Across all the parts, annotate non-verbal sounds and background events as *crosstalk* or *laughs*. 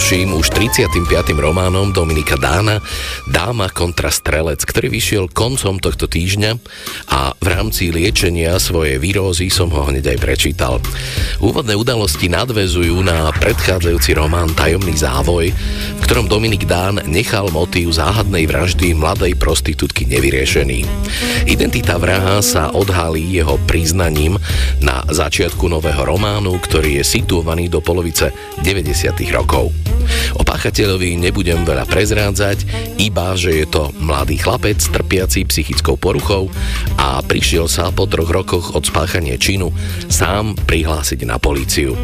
najnovším už 35. románom Dominika Dána Dáma kontra strelec, ktorý vyšiel koncom tohto týždňa a v rámci liečenia svojej výrózy som ho hneď aj prečítal. Úvodné udalosti nadvezujú na predchádzajúci román Tajomný závoj, v ktorom Dominik Dán nechal motív záhadnej vraždy mladej prostitútky nevyriešený. Identita vraha sa odhalí jeho priznaním na začiatku nového románu, ktorý je situovaný do polovice 90. rokov. Páchateľovi nebudem veľa prezrádzať, iba že je to mladý chlapec trpiaci psychickou poruchou a prišiel sa po troch rokoch od spáchania činu sám prihlásiť na políciu.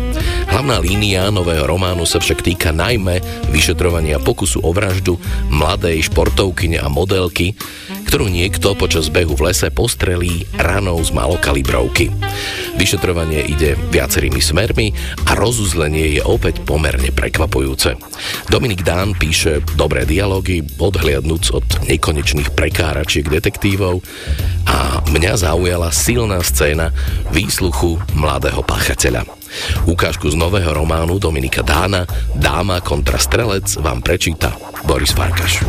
Hlavná línia nového románu sa však týka najmä vyšetrovania pokusu o vraždu mladej športovkyne a modelky, ktorú niekto počas behu v lese postrelí ranou z malokalibrovky. Vyšetrovanie ide viacerými smermi a rozuzlenie je opäť pomerne prekvapujúce. Dominik Dán píše dobré dialógy, odhliadnúc od nekonečných prekáračiek detektívov a mňa zaujala silná scéna výsluchu mladého páchateľa. Ukážku z nového románu Dominika Dána Dáma kontra strelec vám prečíta Boris Farkaš.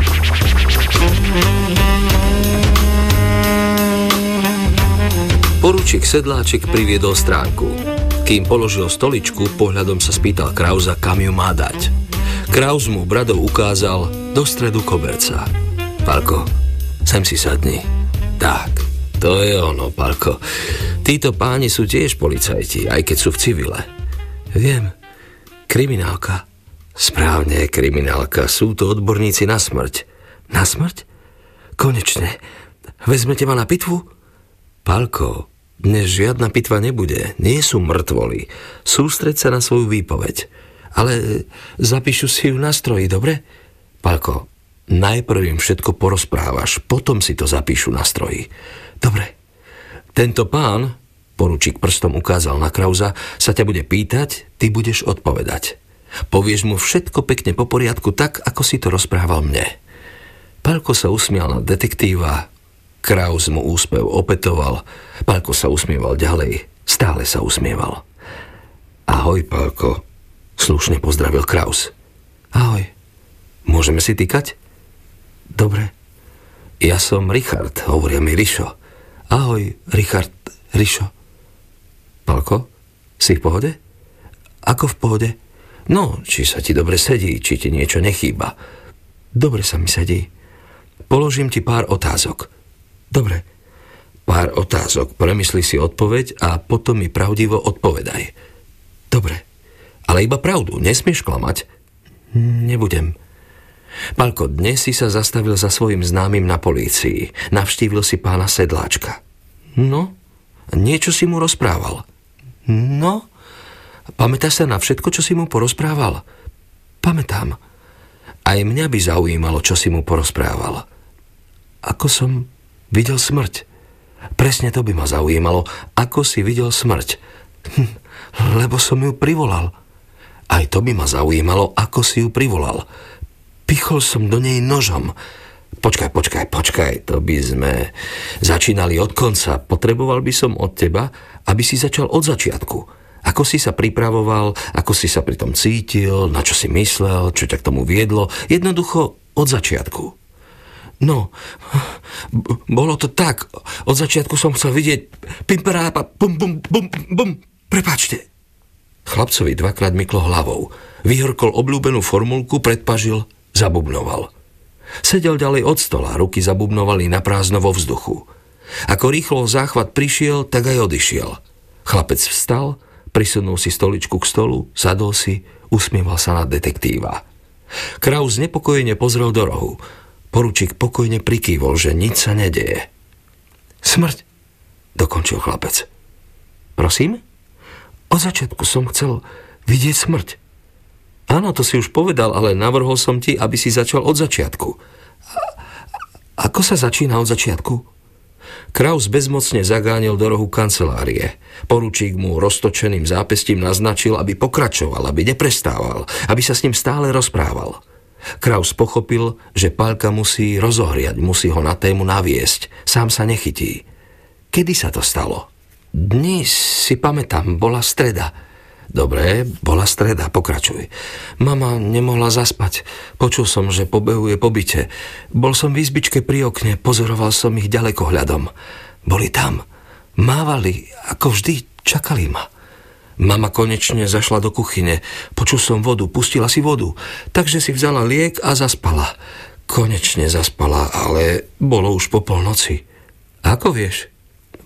Poručík Sedláček priviedol stránku. Kým položil stoličku, pohľadom sa spýtal Krauza, kam ju má dať. Kraus mu bradou ukázal do stredu koberca. Palko, sem si sadni. Tak, to je ono, Palko. Títo páni sú tiež policajti, aj keď sú v civile. Viem, kriminálka. Správne, kriminálka. Sú to odborníci na smrť. Na smrť? Konečne. Vezmete ma na pitvu? Palko, dnes žiadna pitva nebude. Nie sú mŕtvoli. Sústreď sa na svoju výpoveď. Ale zapíšu si ju na stroji, dobre? Palko, najprv im všetko porozprávaš, potom si to zapíšu na stroji. Dobre. Tento pán, poručík prstom ukázal na Krauza, sa ťa bude pýtať, ty budeš odpovedať. Povieš mu všetko pekne po poriadku tak, ako si to rozprával mne. Palko sa usmial na detektíva, Kraus mu úspev opetoval. Palko sa usmieval ďalej. Stále sa usmieval. Ahoj, Palko. Slušne pozdravil Kraus. Ahoj. Môžeme si týkať? Dobre. Ja som Richard, hovoria mi Rišo. Ahoj, Richard, Rišo. Palko, si v pohode? Ako v pohode? No, či sa ti dobre sedí, či ti niečo nechýba. Dobre sa mi sedí. Položím ti pár otázok. Dobre. Pár otázok. Premysli si odpoveď a potom mi pravdivo odpovedaj. Dobre. Ale iba pravdu. Nesmieš klamať. Nebudem. Palko, dnes si sa zastavil za svojim známym na polícii. Navštívil si pána Sedláčka. No? Niečo si mu rozprával. No? Pamätáš sa na všetko, čo si mu porozprával? Pamätám. Aj mňa by zaujímalo, čo si mu porozprával. Ako som Videl smrť. Presne to by ma zaujímalo, ako si videl smrť. Hm, lebo som ju privolal. Aj to by ma zaujímalo, ako si ju privolal. Pichol som do nej nožom. Počkaj, počkaj, počkaj, to by sme začínali od konca. Potreboval by som od teba, aby si začal od začiatku. Ako si sa pripravoval, ako si sa pri tom cítil, na čo si myslel, čo ťa k tomu viedlo. Jednoducho od začiatku. No, bolo to tak. Od začiatku som chcel vidieť pimperápa, bum, bum, bum, bum. Prepačte. Chlapcovi dvakrát myklo hlavou. Vyhorkol obľúbenú formulku, predpažil, zabubnoval. Sedel ďalej od stola, ruky zabubnovali na prázdno vo vzduchu. Ako rýchlo záchvat prišiel, tak aj odišiel. Chlapec vstal, prisunul si stoličku k stolu, sadol si, usmieval sa na detektíva. Kraus nepokojene pozrel do rohu. Poručík pokojne prikývol, že nič sa nedeje. Smrť, dokončil chlapec. Prosím? Od začiatku som chcel vidieť smrť. Áno, to si už povedal, ale navrhol som ti, aby si začal od začiatku. A, ako sa začína od začiatku? Kraus bezmocne zagánil do rohu kancelárie. Poručík mu roztočeným zápestím naznačil, aby pokračoval, aby neprestával, aby sa s ním stále rozprával. Kraus pochopil, že Pálka musí rozohriať, musí ho na tému naviesť. Sám sa nechytí. Kedy sa to stalo? Dnes si pamätám, bola streda. Dobre, bola streda, pokračuj. Mama nemohla zaspať. Počul som, že pobehuje po byte. Bol som v izbičke pri okne, pozoroval som ich ďaleko hľadom. Boli tam. Mávali, ako vždy, čakali ma. Mama konečne zašla do kuchyne. Počul som vodu, pustila si vodu. Takže si vzala liek a zaspala. Konečne zaspala, ale bolo už po polnoci. Ako vieš?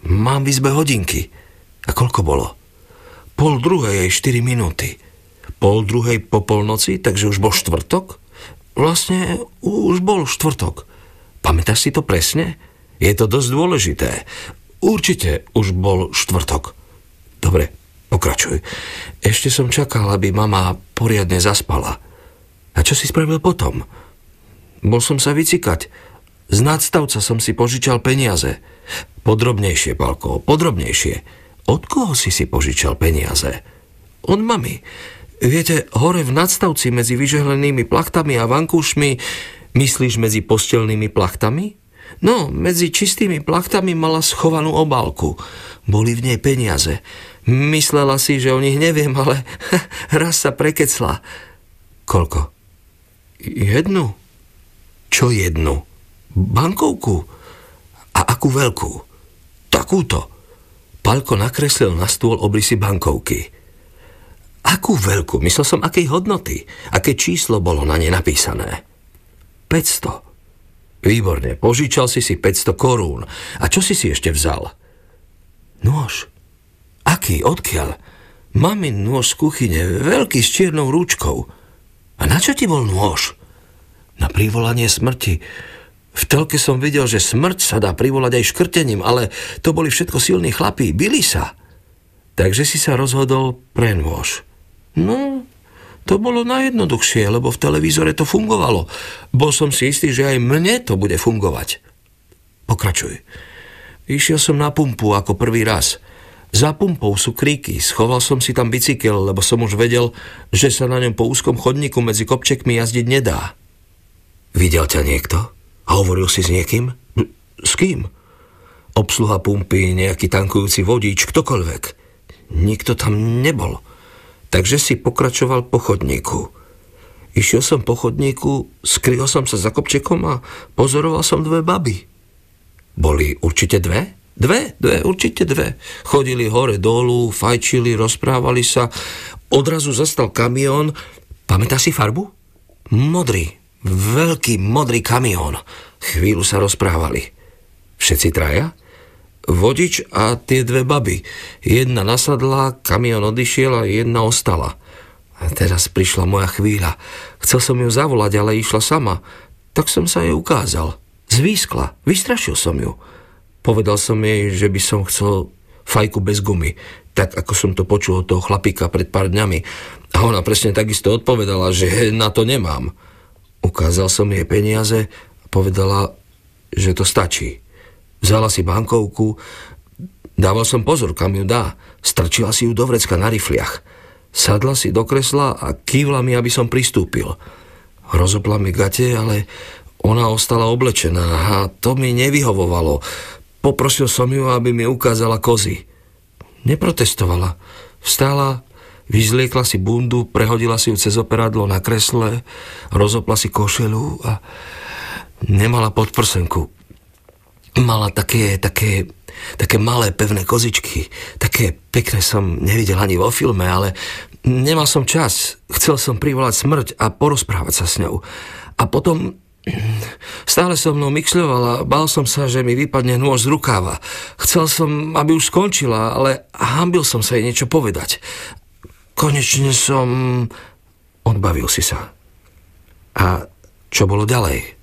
Mám v izbe hodinky. A koľko bolo? Pol druhej aj 4 minúty. Pol druhej po polnoci, takže už bol štvrtok? Vlastne už bol štvrtok. Pamätáš si to presne? Je to dosť dôležité. Určite už bol štvrtok. Dobre, pokračuj. Ešte som čakal, aby mama poriadne zaspala. A čo si spravil potom? Bol som sa vycikať. Z nadstavca som si požičal peniaze. Podrobnejšie, Palko, podrobnejšie. Od koho si si požičal peniaze? Od mami. Viete, hore v nadstavci medzi vyžehlenými plachtami a vankúšmi, myslíš medzi postelnými plachtami? No, medzi čistými plachtami mala schovanú obálku. Boli v nej peniaze. Myslela si, že o nich neviem, ale *laughs* raz sa prekecla. Koľko? Jednu. Čo jednu? Bankovku. A akú veľkú? Takúto. Palko nakreslil na stôl obrysy bankovky. Akú veľkú? Myslel som, akej hodnoty. Aké číslo bolo na ne napísané? 500. Výborne, požičal si si 500 korún. A čo si si ešte vzal? Nôž. Aký? Odkiaľ? Mamin nôž z kuchyne, veľký s čiernou rúčkou. A na čo ti bol nôž? Na privolanie smrti. V telke som videl, že smrť sa dá privolať aj škrtením, ale to boli všetko silní chlapí, byli sa. Takže si sa rozhodol pre nôž. No, to bolo najjednoduchšie, lebo v televízore to fungovalo. Bol som si istý, že aj mne to bude fungovať. Pokračuj. Išiel som na pumpu ako prvý raz. Za pumpou sú kríky. Schoval som si tam bicykel, lebo som už vedel, že sa na ňom po úzkom chodníku medzi kopčekmi jazdiť nedá. Videl ťa niekto? Hovoril si s niekým? S kým? Obsluha pumpy, nejaký tankujúci vodič, ktokoľvek. Nikto tam nebol. Takže si pokračoval po chodníku. Išiel som po chodníku, skryl som sa za kopčekom a pozoroval som dve baby. Boli určite dve? Dve, dve, určite dve. Chodili hore dolu, fajčili, rozprávali sa. Odrazu zastal kamión. Pamätáš si farbu? Modrý, Veľký modrý kamión. Chvíľu sa rozprávali. Všetci traja? Vodič a tie dve baby. Jedna nasadla, kamión odišiel a jedna ostala. A teraz prišla moja chvíľa. Chcel som ju zavolať, ale išla sama. Tak som sa jej ukázal. Zvýskla. Vystrašil som ju. Povedal som jej, že by som chcel fajku bez gumy, tak ako som to počul od toho chlapíka pred pár dňami. A ona presne takisto odpovedala, že na to nemám. Ukázal som jej peniaze a povedala, že to stačí. Vzala si bankovku, dával som pozor, kam ju dá. Strčila si ju do vrecka na rifliach. Sadla si do kresla a kývla mi, aby som pristúpil. Rozopla mi gate, ale ona ostala oblečená a to mi nevyhovovalo. Poprosil som ju, aby mi ukázala kozy. Neprotestovala. Vstala, Vyzliekla si bundu, prehodila si ju cez operadlo na kresle, rozopla si košelu a nemala podprsenku. Mala také, také, také malé pevné kozičky. Také pekné som nevidel ani vo filme, ale nemal som čas. Chcel som privolať smrť a porozprávať sa s ňou. A potom Stále so mnou myšľovala, bál som sa, že mi vypadne nôž z rukáva. Chcel som, aby už skončila, ale hambil som sa jej niečo povedať. Konečne som... Odbavil si sa. A čo bolo ďalej?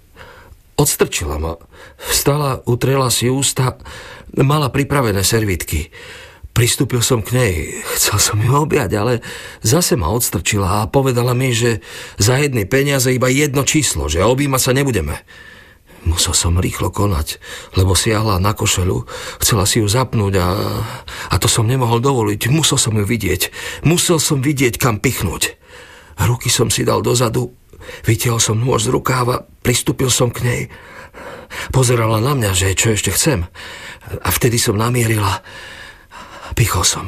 Odstrčila ma. Vstala, utrela si ústa, mala pripravené servítky. Pristúpil som k nej, chcel som ju objať, ale zase ma odstrčila a povedala mi, že za jedny peniaze iba jedno číslo, že objímať sa nebudeme. Musel som rýchlo konať, lebo siahla na košelu, chcela si ju zapnúť a, a to som nemohol dovoliť. Musel som ju vidieť. Musel som vidieť, kam pichnúť. Ruky som si dal dozadu, vytiahol som nôž z rukáva, pristúpil som k nej. Pozerala na mňa, že čo ešte chcem. A vtedy som namierila. Pichol som.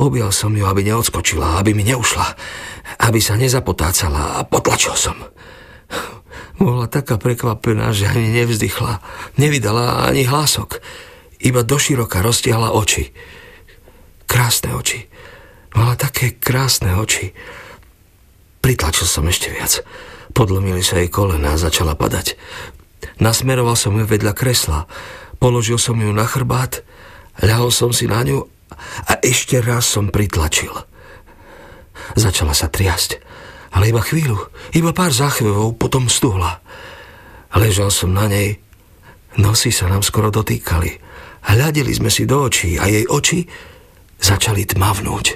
Objal som ju, aby neodskočila, aby mi neušla, aby sa nezapotácala a potlačil som. Bola taká prekvapená, že ani nevzdychla, nevydala ani hlások. Iba doširoka roztiahla oči. Krásne oči. Mala také krásne oči. Pritlačil som ešte viac. Podlomili sa jej kolena a začala padať. Nasmeroval som ju vedľa kresla. Položil som ju na chrbát, ľahol som si na ňu a ešte raz som pritlačil. Začala sa triasť, ale iba chvíľu, iba pár záchvevov, potom stuhla. Ležal som na nej, nosy sa nám skoro dotýkali. Hľadili sme si do očí a jej oči začali tmavnúť.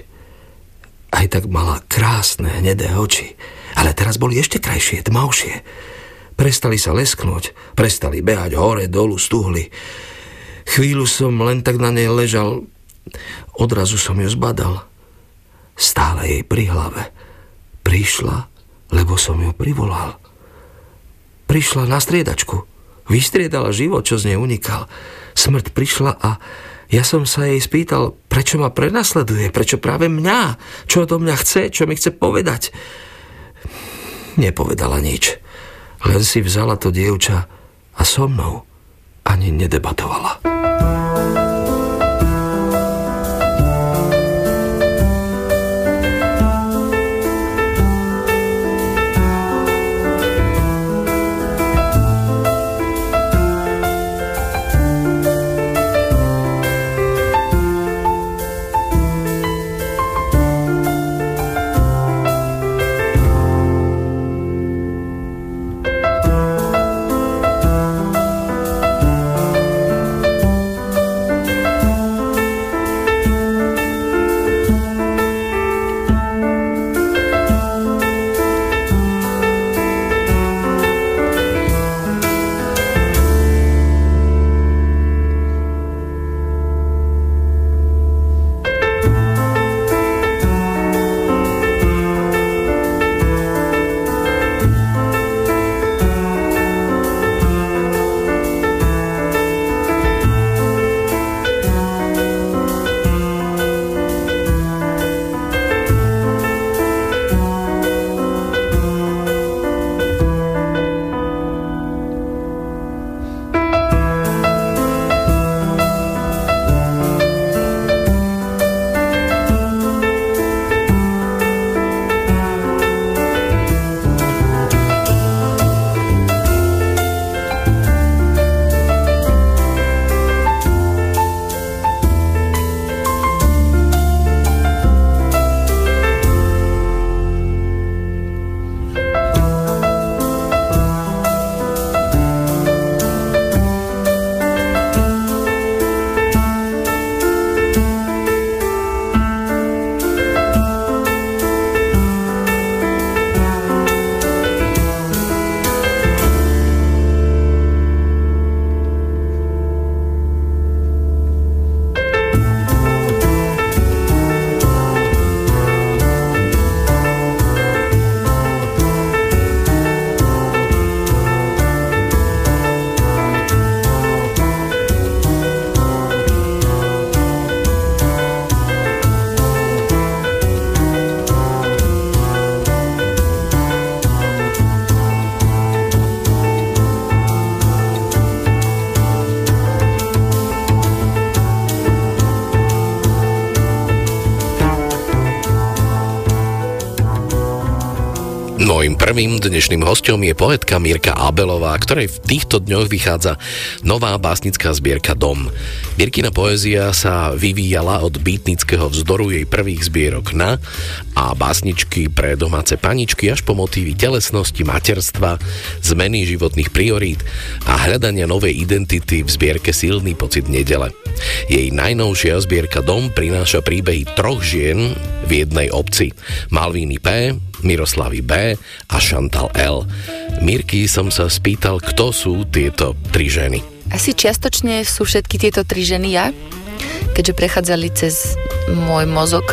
Aj tak mala krásne, hnedé oči, ale teraz boli ešte krajšie, tmavšie. Prestali sa lesknúť, prestali behať hore, dolu, stuhli. Chvíľu som len tak na nej ležal, odrazu som ju zbadal. Stále jej pri hlave. Prišla, lebo som ju privolal. Prišla na striedačku. Vystriedala život, čo z nej unikal. Smrť prišla a ja som sa jej spýtal, prečo ma prenasleduje, prečo práve mňa, čo do mňa chce, čo mi chce povedať. Nepovedala nič. Len si vzala to dievča a so mnou ani nedebatovala. Prvým dnešným hostom je poetka Mirka Abelová, ktorej v týchto dňoch vychádza nová básnická zbierka Dom. Mirkina poézia sa vyvíjala od bytnického vzdoru jej prvých zbierok na a básničky pre domáce paničky až po motívy telesnosti, materstva, zmeny životných priorít a hľadania novej identity v zbierke Silný pocit nedele. Jej najnovšia zbierka Dom prináša príbehy troch žien v jednej obci. Malvíny P, Miroslavy B a Chantal L. Mirky som sa spýtal, kto sú tieto tri ženy. Asi čiastočne sú všetky tieto tri ženy ja, keďže prechádzali cez môj mozog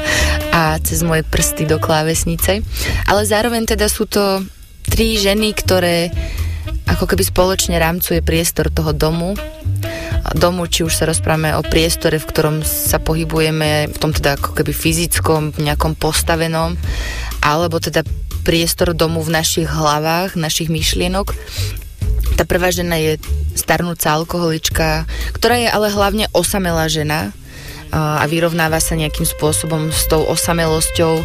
*laughs* a cez moje prsty do klávesnice. Ale zároveň teda sú to tri ženy, ktoré ako keby spoločne rámcuje priestor toho domu domu, či už sa rozprávame o priestore, v ktorom sa pohybujeme, v tom teda ako keby fyzickom, nejakom postavenom, alebo teda priestor domu v našich hlavách, našich myšlienok. Tá prvá žena je starnúca alkoholička, ktorá je ale hlavne osamelá žena, a vyrovnáva sa nejakým spôsobom s tou osamelosťou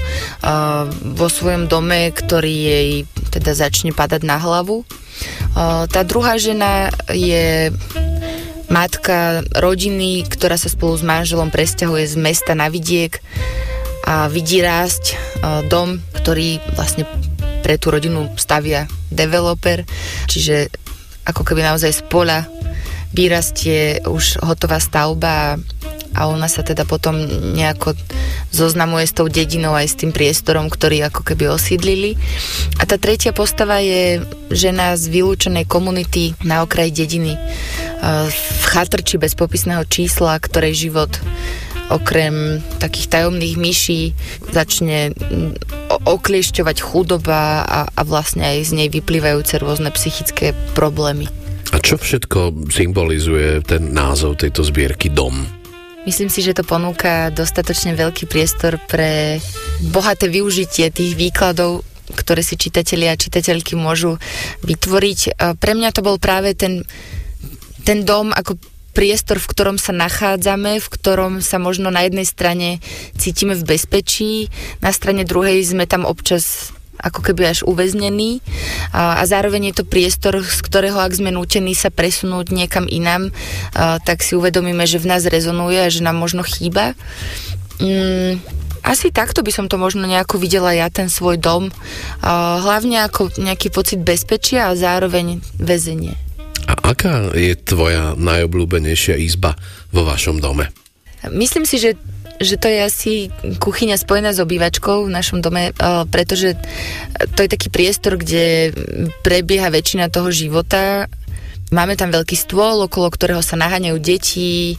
vo svojom dome, ktorý jej teda začne padať na hlavu. Tá druhá žena je matka rodiny, ktorá sa spolu s manželom presťahuje z mesta na vidiek a vidí rásť dom, ktorý vlastne pre tú rodinu stavia developer, čiže ako keby naozaj z pola vyrastie už hotová stavba a ona sa teda potom nejako zoznamuje s tou dedinou aj s tým priestorom, ktorý ako keby osídlili. A tá tretia postava je žena z vylúčenej komunity na okraji dediny v chatrči bez popisného čísla, ktorej život okrem takých tajomných myší začne okliešťovať chudoba a, a vlastne aj z nej vyplývajúce rôzne psychické problémy. A čo všetko symbolizuje ten názov tejto zbierky Dom? Myslím si, že to ponúka dostatočne veľký priestor pre bohaté využitie tých výkladov, ktoré si čitatelia a čitateľky môžu vytvoriť. Pre mňa to bol práve ten, ten dom ako priestor, v ktorom sa nachádzame, v ktorom sa možno na jednej strane cítime v bezpečí, na strane druhej sme tam občas ako keby až uväznený a, a zároveň je to priestor, z ktorého ak sme nútení sa presunúť niekam inám, a, tak si uvedomíme, že v nás rezonuje a že nám možno chýba. Mm, asi takto by som to možno nejako videla ja, ten svoj dom. A, hlavne ako nejaký pocit bezpečia a zároveň väzenie. A aká je tvoja najobľúbenejšia izba vo vašom dome? Myslím si, že že to je asi kuchyňa spojená s obývačkou v našom dome, pretože to je taký priestor, kde prebieha väčšina toho života Máme tam veľký stôl, okolo ktorého sa naháňajú deti,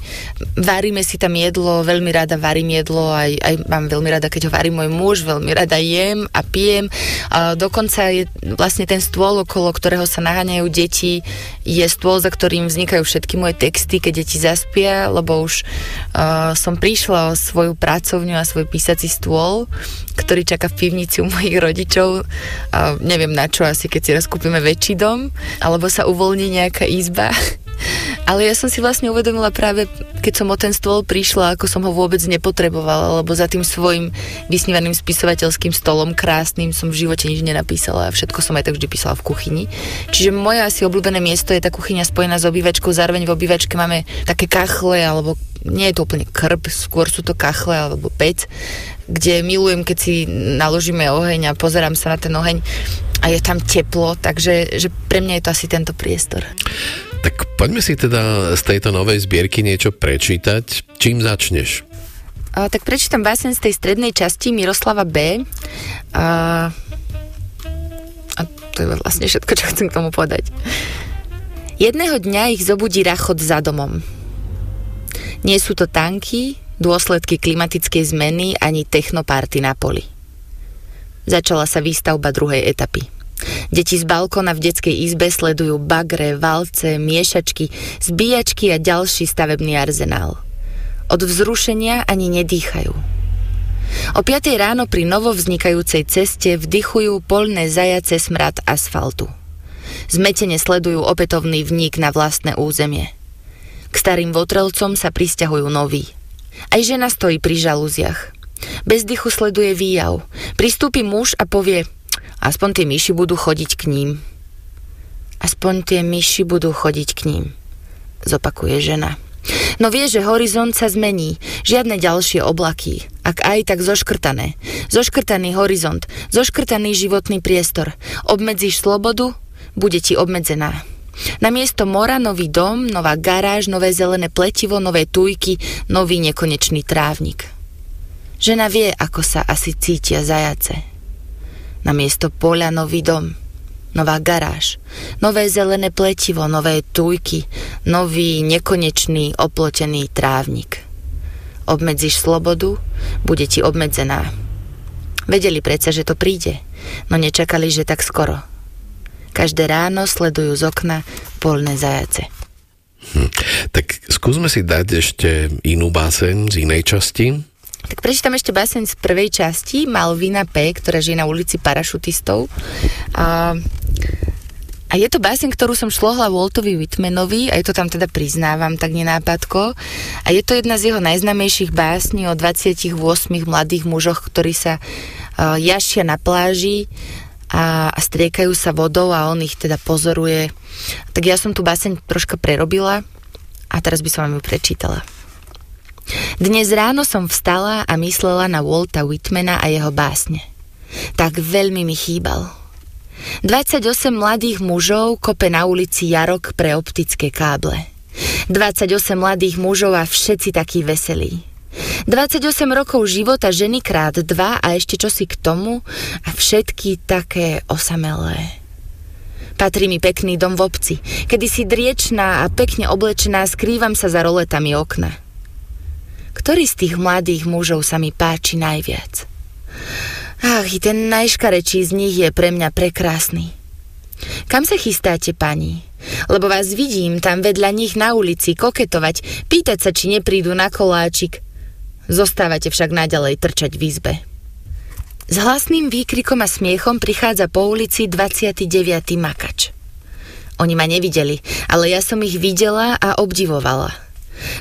varíme si tam jedlo, veľmi rada varím jedlo, aj, aj mám veľmi rada, keď ho varí môj muž, veľmi rada jem a pijem. A dokonca je vlastne ten stôl, okolo ktorého sa naháňajú deti, je stôl, za ktorým vznikajú všetky moje texty, keď deti zaspia, lebo už uh, som prišla o svoju pracovňu a svoj písací stôl, ktorý čaká v pivnici u mojich rodičov. Uh, neviem na čo, asi keď si raz kúpime väčší dom, alebo sa uvoľní nejaká izba. *laughs* Ale ja som si vlastne uvedomila práve, keď som o ten stôl prišla, ako som ho vôbec nepotrebovala, lebo za tým svojim vysnívaným spisovateľským stolom krásnym som v živote nič nenapísala a všetko som aj tak vždy písala v kuchyni. Čiže moje asi obľúbené miesto je tá kuchyňa spojená s obývačkou, zároveň v obývačke máme také kachle, alebo nie je to úplne krb, skôr sú to kachle alebo pec, kde milujem, keď si naložíme oheň a pozerám sa na ten oheň a je tam teplo, takže že pre mňa je to asi tento priestor. Tak poďme si teda z tejto novej zbierky niečo prečítať. Čím začneš? A, tak prečítam básen z tej strednej časti Miroslava B. A, a to je vlastne všetko, čo chcem k tomu povedať. Jedného dňa ich zobudí rachot za domom. Nie sú to tanky, dôsledky klimatickej zmeny ani technoparty na poli. Začala sa výstavba druhej etapy. Deti z balkona v detskej izbe sledujú bagre, valce, miešačky, zbíjačky a ďalší stavebný arzenál. Od vzrušenia ani nedýchajú. O 5 ráno pri novo vznikajúcej ceste vdychujú polné zajace smrad asfaltu. Zmetene sledujú opätovný vnik na vlastné územie. K starým votrelcom sa pristahujú noví. Aj žena stojí pri žalúziach. Bez dychu sleduje výjav. Pristúpi muž a povie, aspoň tie myši budú chodiť k ním. Aspoň tie myši budú chodiť k ním, zopakuje žena. No vie, že horizont sa zmení, žiadne ďalšie oblaky, ak aj tak zoškrtané. Zoškrtaný horizont, zoškrtaný životný priestor. Obmedzíš slobodu, bude ti obmedzená. Na miesto mora nový dom, nová garáž, nové zelené pletivo, nové tujky, nový nekonečný trávnik. Žena vie, ako sa asi cítia zajace. Na miesto poľa nový dom, nová garáž, nové zelené pletivo, nové tujky, nový nekonečný oplotený trávnik. Obmedzíš slobodu, bude ti obmedzená. Vedeli predsa, že to príde, no nečakali, že tak skoro. Každé ráno sledujú z okna polné zajace. Hm. Tak skúsme si dať ešte inú báseň z inej časti. Tak prečítam ešte báseň z prvej časti, Malvina P., ktorá žije na ulici parašutistov. A, a je to báseň, ktorú som šlohla Waltovi Whitmanovi, aj to tam teda priznávam tak nenápadko. A je to jedna z jeho najznamejších básní o 28 mladých mužoch, ktorí sa uh, jašia na pláži a, a striekajú sa vodou a on ich teda pozoruje. Tak ja som tu báseň troška prerobila a teraz by som vám ju prečítala. Dnes ráno som vstala a myslela na Walta Whitmana a jeho básne. Tak veľmi mi chýbal. 28 mladých mužov kope na ulici Jarok pre optické káble. 28 mladých mužov a všetci takí veselí. 28 rokov života ženy krát dva a ešte čosi k tomu a všetky také osamelé. Patrí mi pekný dom v obci. Kedy si driečná a pekne oblečená skrývam sa za roletami okna. Ktorý z tých mladých mužov sa mi páči najviac? Ach, i ten najškarečí z nich je pre mňa prekrásny. Kam sa chystáte, pani? Lebo vás vidím tam vedľa nich na ulici koketovať, pýtať sa, či neprídu na koláčik. Zostávate však naďalej trčať v izbe. S hlasným výkrikom a smiechom prichádza po ulici 29. makač. Oni ma nevideli, ale ja som ich videla a obdivovala.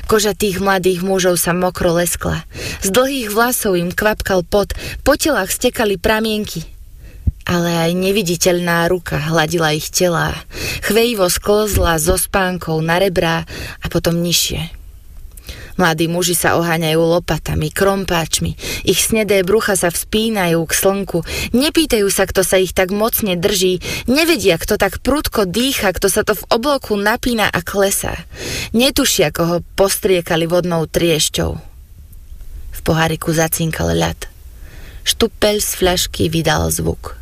Koža tých mladých mužov sa mokro leskla. Z dlhých vlasov im kvapkal pot, po telách stekali pramienky. Ale aj neviditeľná ruka hladila ich tela. Chvejivo sklzla zo spánkou na rebrá a potom nižšie. Mladí muži sa oháňajú lopatami, krompáčmi, ich snedé brucha sa vzpínajú k slnku, nepýtajú sa, kto sa ich tak mocne drží, nevedia, kto tak prudko dýcha, kto sa to v obloku napína a klesá. Netušia, koho postriekali vodnou triešťou. V poháriku zacinkal ľad. Štupel z fľašky vydal zvuk.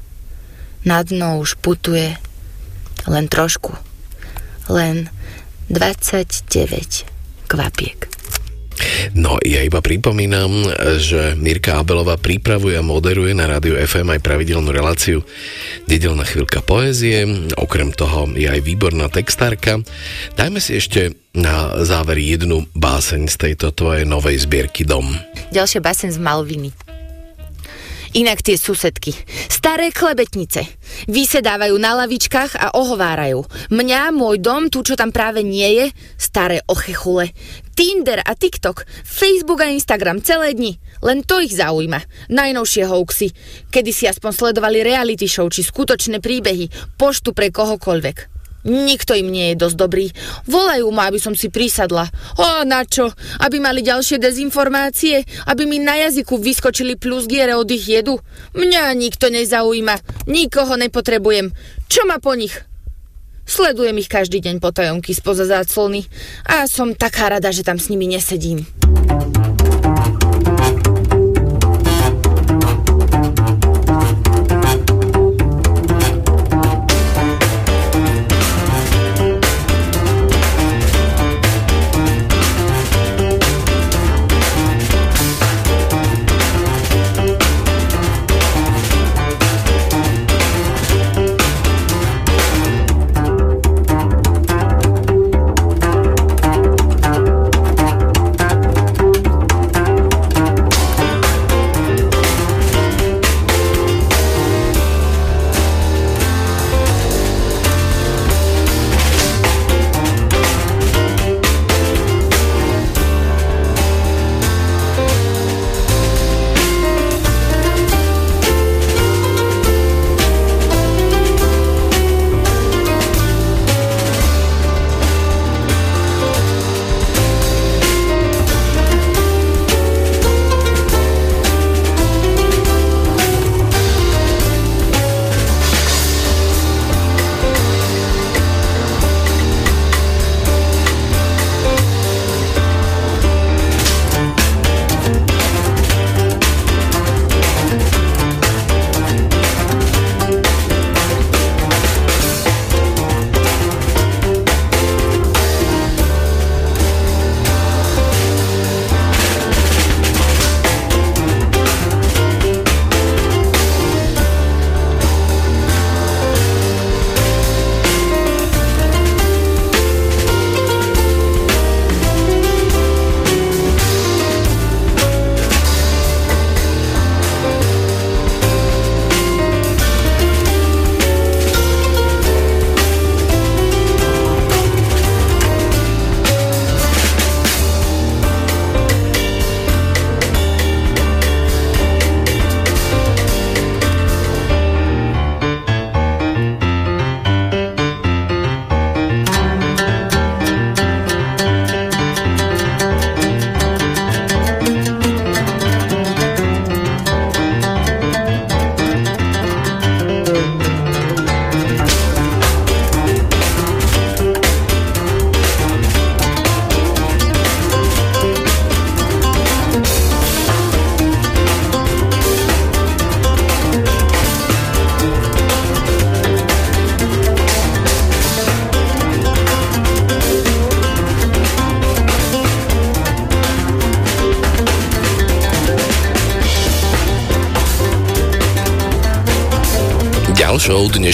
Na dno už putuje len trošku. Len 29 kvapiek. No, ja iba pripomínam, že Mirka Abelová pripravuje a moderuje na rádiu FM aj pravidelnú reláciu Nedelná chvíľka poézie, okrem toho je aj výborná textárka. Dajme si ešte na záver jednu báseň z tejto tvojej novej zbierky Dom. Ďalšia báseň z Malviny. Inak tie susedky. Staré klebetnice. Vysedávajú na lavičkách a ohovárajú. Mňa, môj dom, tu čo tam práve nie je, staré ochechule. Tinder a TikTok, Facebook a Instagram celé dni. Len to ich zaujíma. Najnovšie hoaxy. Kedy si aspoň sledovali reality show či skutočné príbehy. Poštu pre kohokoľvek. Nikto im nie je dosť dobrý. Volajú ma, aby som si prisadla. O, na čo? Aby mali ďalšie dezinformácie? Aby mi na jazyku vyskočili plusgiere od ich jedu? Mňa nikto nezaujíma. Nikoho nepotrebujem. Čo ma po nich? Sledujem ich každý deň potajomky spoza záclony a som taká rada, že tam s nimi nesedím.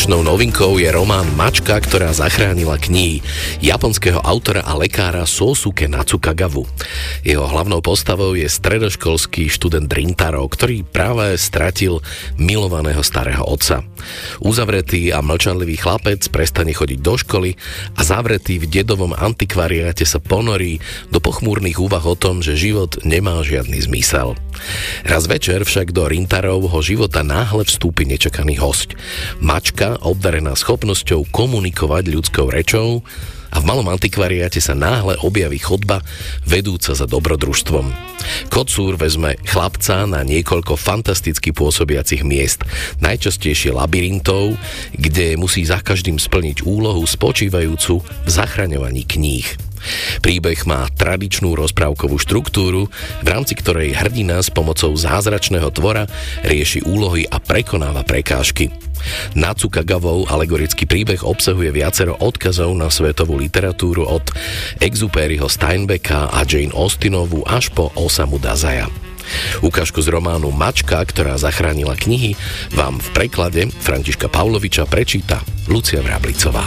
Dnešnou novinkou je román Mačka, ktorá zachránila knihy japonského autora a lekára Sosuke Natsukagavu. Jeho hlavnou postavou je stredoškolský študent Rintaro, ktorý práve stratil milovaného starého otca. Uzavretý a mlčanlivý chlapec prestane chodiť do školy a zavretý v dedovom antikvariáte sa ponorí do pochmúrnych úvah o tom, že život nemá žiadny zmysel. Raz večer však do Rintarovho života náhle vstúpi nečakaný host. Mačka, obdarená schopnosťou komunikovať ľudskou rečou, a v malom antikvariáte sa náhle objaví chodba vedúca za dobrodružstvom. Kocúr vezme chlapca na niekoľko fantasticky pôsobiacich miest, najčastejšie labyrintov, kde musí za každým splniť úlohu spočívajúcu v zachraňovaní kníh. Príbeh má tradičnú rozprávkovú štruktúru, v rámci ktorej hrdina s pomocou zázračného tvora rieši úlohy a prekonáva prekážky. Natsukagavov alegorický príbeh obsahuje viacero odkazov na svetovú literatúru od Exupéryho Steinbecka a Jane Austinovu až po Osamu Dazaja. Ukážku z románu Mačka, ktorá zachránila knihy, vám v preklade Františka Pavloviča prečíta Lucia Vrablicová.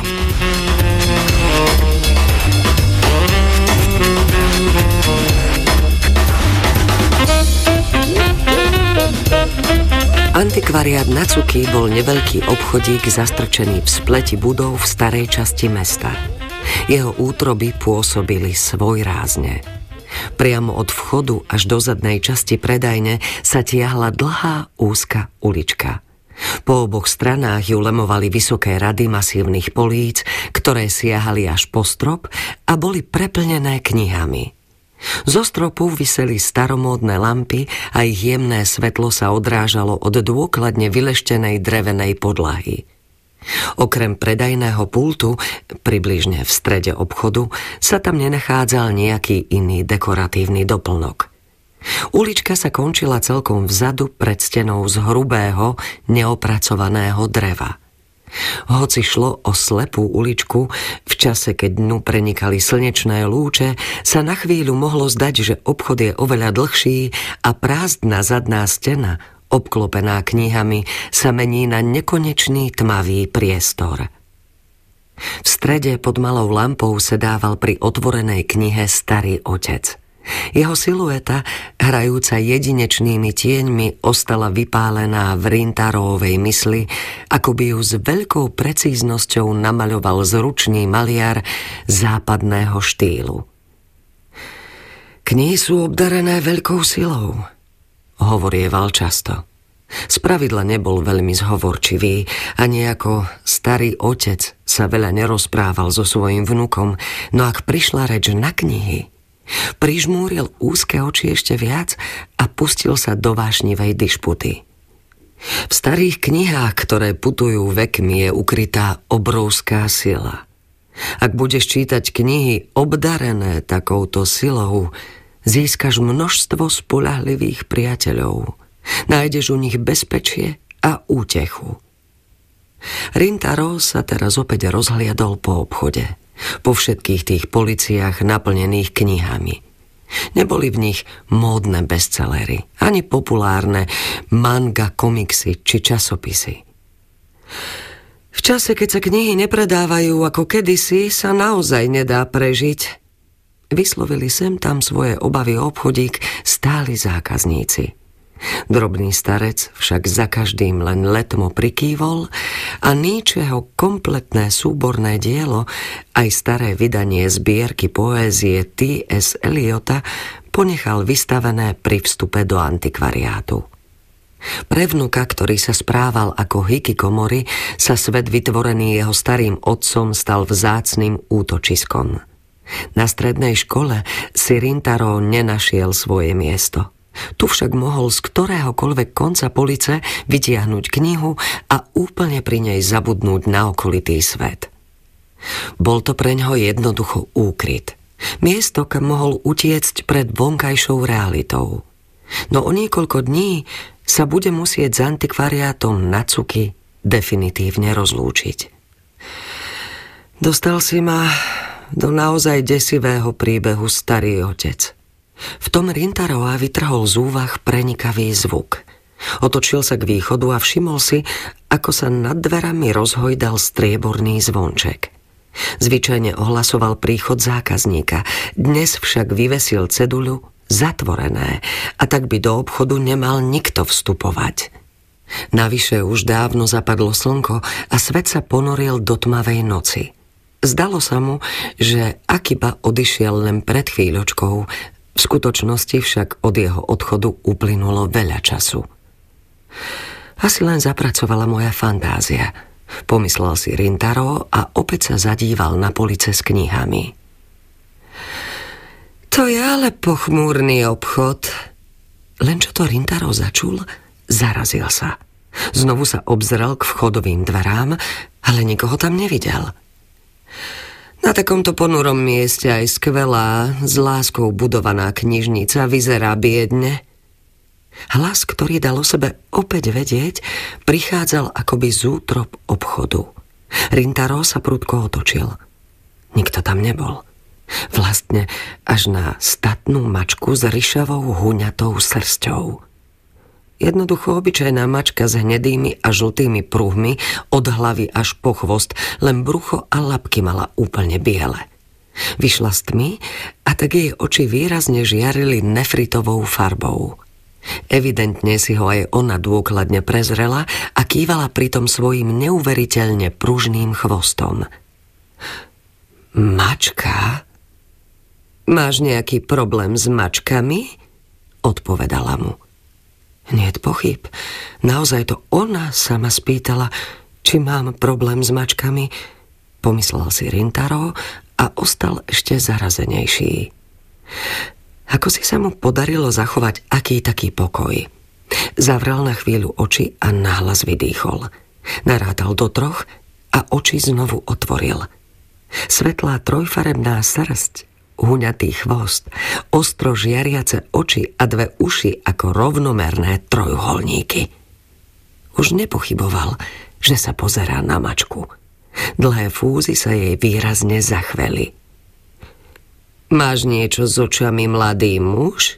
Antikvariát Nacuky bol neveľký obchodík zastrčený v spleti budov v starej časti mesta. Jeho útroby pôsobili svojrázne. Priamo od vchodu až do zadnej časti predajne sa tiahla dlhá úzka ulička. Po oboch stranách ju lemovali vysoké rady masívnych políc, ktoré siahali až po strop a boli preplnené knihami – zo stropu vyseli staromódne lampy a ich jemné svetlo sa odrážalo od dôkladne vyleštenej drevenej podlahy. Okrem predajného pultu, približne v strede obchodu, sa tam nenachádzal nejaký iný dekoratívny doplnok. Ulička sa končila celkom vzadu pred stenou z hrubého, neopracovaného dreva. Hoci šlo o slepú uličku, v čase, keď dnu prenikali slnečné lúče, sa na chvíľu mohlo zdať, že obchod je oveľa dlhší a prázdna zadná stena, obklopená knihami, sa mení na nekonečný tmavý priestor. V strede pod malou lampou sedával pri otvorenej knihe starý otec – jeho silueta, hrajúca jedinečnými tieňmi, ostala vypálená v Rintarovej mysli, ako by ju s veľkou precíznosťou namaľoval zručný maliar západného štýlu. Knihy sú obdarené veľkou silou, hovorieval často. Spravidla nebol veľmi zhovorčivý a nejako starý otec sa veľa nerozprával so svojím vnukom, no ak prišla reč na knihy, Prižmúril úzke oči ešte viac a pustil sa do vášnivej dišputy. V starých knihách, ktoré putujú vekmi, je ukrytá obrovská sila. Ak budeš čítať knihy obdarené takouto silou, získaš množstvo spolahlivých priateľov. Nájdeš u nich bezpečie a útechu. Rintaro sa teraz opäť rozhliadol po obchode – po všetkých tých policiách naplnených knihami. Neboli v nich módne bestsellery, ani populárne manga, komiksy či časopisy. V čase, keď sa knihy nepredávajú ako kedysi, sa naozaj nedá prežiť. Vyslovili sem tam svoje obavy obchodík stáli zákazníci – Drobný starec však za každým len letmo prikývol a Níčeho kompletné súborné dielo, aj staré vydanie zbierky poézie T.S. Eliota, ponechal vystavené pri vstupe do antikvariátu. Pre vnuka, ktorý sa správal ako hikikomori, sa svet vytvorený jeho starým otcom stal vzácným útočiskom. Na strednej škole si Rintaro nenašiel svoje miesto – tu však mohol z ktoréhokoľvek konca police vytiahnuť knihu a úplne pri nej zabudnúť na okolitý svet. Bol to pre ňoho jednoducho úkryt. Miesto, kam mohol utiecť pred vonkajšou realitou. No o niekoľko dní sa bude musieť s antikvariátom Nacuky definitívne rozlúčiť. Dostal si ma do naozaj desivého príbehu starý otec – v tom Rintaroa vytrhol z úvah prenikavý zvuk. Otočil sa k východu a všimol si, ako sa nad dverami rozhojdal strieborný zvonček. Zvyčajne ohlasoval príchod zákazníka, dnes však vyvesil ceduľu zatvorené a tak by do obchodu nemal nikto vstupovať. Navyše už dávno zapadlo slnko a svet sa ponoril do tmavej noci. Zdalo sa mu, že Akiba odišiel len pred chvíľočkou, v skutočnosti však od jeho odchodu uplynulo veľa času. Asi len zapracovala moja fantázia, pomyslel si Rintaro a opäť sa zadíval na police s knihami. To je ale pochmúrny obchod. Len čo to Rintaro začul, zarazil sa. Znovu sa obzrel k vchodovým dverám, ale nikoho tam nevidel. Na takomto ponurom mieste aj skvelá, s láskou budovaná knižnica vyzerá biedne. Hlas, ktorý dal o sebe opäť vedieť, prichádzal akoby z útrop obchodu. Rintaro sa prudko otočil. Nikto tam nebol. Vlastne až na statnú mačku s ryšavou huňatou srsťou. Jednoducho obyčajná mačka s hnedými a žltými pruhmi od hlavy až po chvost, len brucho a labky mala úplne biele. Vyšla z tmy a tak jej oči výrazne žiarili nefritovou farbou. Evidentne si ho aj ona dôkladne prezrela a kývala pritom svojim neuveriteľne pružným chvostom. Mačka? Máš nejaký problém s mačkami? Odpovedala mu. Nie pochyb. Naozaj to ona sa ma spýtala, či mám problém s mačkami. Pomyslel si Rintaro a ostal ešte zarazenejší. Ako si sa mu podarilo zachovať aký taký pokoj. Zavrel na chvíľu oči a nahlas vydýchol. Narátal do troch a oči znovu otvoril. Svetlá trojfarebná srst huňatý chvost, ostro žiariace oči a dve uši ako rovnomerné trojuholníky. Už nepochyboval, že sa pozerá na mačku. Dlhé fúzy sa jej výrazne zachveli. Máš niečo s očami, mladý muž?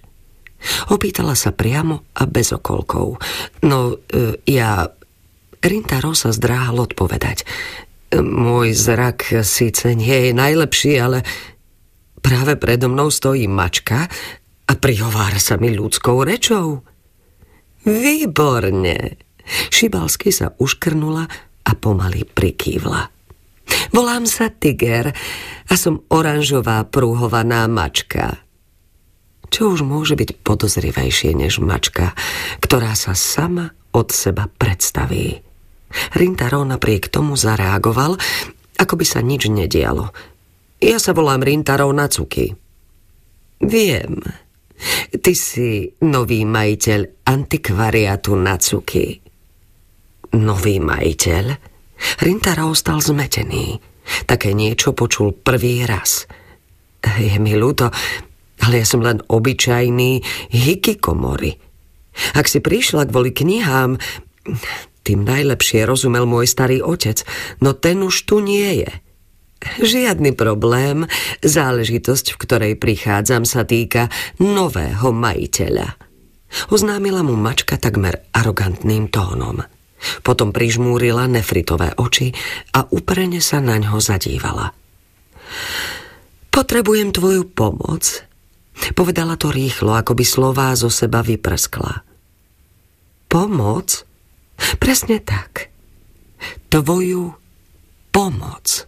Opýtala sa priamo a bez okolkov. No, e, ja... Rintaro sa zdráhal odpovedať. Môj zrak síce nie je najlepší, ale Práve predo mnou stojí mačka a prihovára sa mi ľudskou rečou. Výborne! Šibalsky sa uškrnula a pomaly prikývla. Volám sa Tiger a som oranžová prúhovaná mačka. Čo už môže byť podozrivejšie než mačka, ktorá sa sama od seba predstaví. Rintaro napriek tomu zareagoval, ako by sa nič nedialo – ja sa volám Rintaro Nacuky. Viem. Ty si nový majiteľ antikvariatu Nacuky. Nový majiteľ? Rintaro ostal zmetený. Také niečo počul prvý raz. Je mi ľúto, ale ja som len obyčajný hikikomori. Ak si prišla kvôli knihám, tým najlepšie rozumel môj starý otec, no ten už tu nie je. Žiadny problém. Záležitosť, v ktorej prichádzam, sa týka nového majiteľa. Oznámila mu mačka takmer arogantným tónom. Potom prižmúrila nefritové oči a uprene sa na ňo zadívala. Potrebujem tvoju pomoc. Povedala to rýchlo, ako by slová zo seba vyprskla. Pomoc? Presne tak. Tvoju pomoc.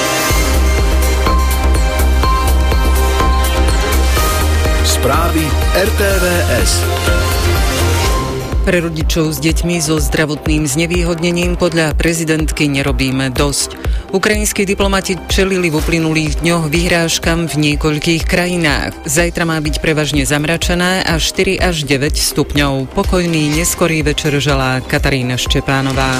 Správy RTVS. Pre rodičov s deťmi so zdravotným znevýhodnením podľa prezidentky nerobíme dosť. Ukrajinskí diplomati čelili v uplynulých dňoch vyhrážkam v niekoľkých krajinách. Zajtra má byť prevažne zamračené a 4 až 9 stupňov. Pokojný neskorý večer želá Katarína Ščepánová.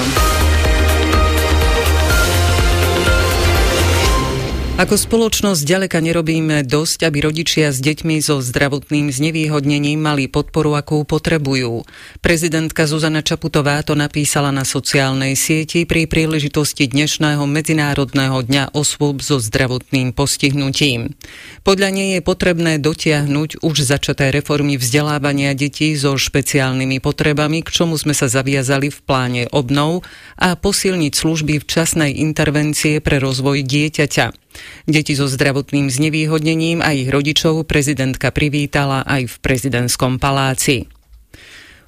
Ako spoločnosť ďaleka nerobíme dosť, aby rodičia s deťmi so zdravotným znevýhodnením mali podporu, akú potrebujú. Prezidentka Zuzana Čaputová to napísala na sociálnej sieti pri príležitosti dnešného Medzinárodného dňa osôb so zdravotným postihnutím. Podľa nej je potrebné dotiahnuť už začaté reformy vzdelávania detí so špeciálnymi potrebami, k čomu sme sa zaviazali v pláne obnov a posilniť služby včasnej intervencie pre rozvoj dieťaťa. Deti so zdravotným znevýhodnením a ich rodičov prezidentka privítala aj v prezidentskom paláci.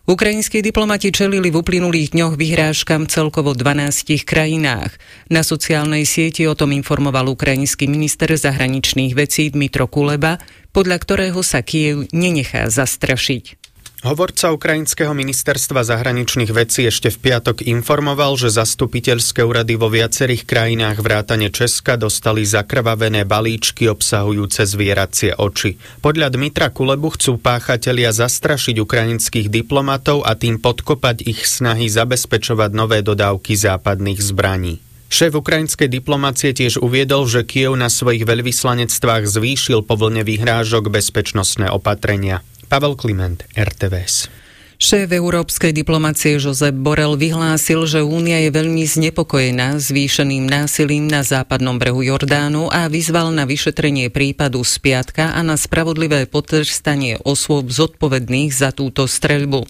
Ukrajinskí diplomati čelili v uplynulých dňoch vyhrážkam celkovo 12 krajinách. Na sociálnej sieti o tom informoval ukrajinský minister zahraničných vecí Dmitro Kuleba, podľa ktorého sa Kiev nenechá zastrašiť. Hovorca Ukrajinského ministerstva zahraničných vecí ešte v piatok informoval, že zastupiteľské úrady vo viacerých krajinách vrátane Česka dostali zakrvavené balíčky obsahujúce zvieracie oči. Podľa Dmitra Kulebu chcú páchatelia zastrašiť ukrajinských diplomatov a tým podkopať ich snahy zabezpečovať nové dodávky západných zbraní. Šéf ukrajinskej diplomácie tiež uviedol, že Kiev na svojich veľvyslanectvách zvýšil po vlne vyhrážok bezpečnostné opatrenia. Pavel Kliment, RTVS. Šéf európskej diplomácie Josep Borel vyhlásil, že Únia je veľmi znepokojená zvýšeným násilím na západnom brehu Jordánu a vyzval na vyšetrenie prípadu z piatka a na spravodlivé potrestanie osôb zodpovedných za túto streľbu.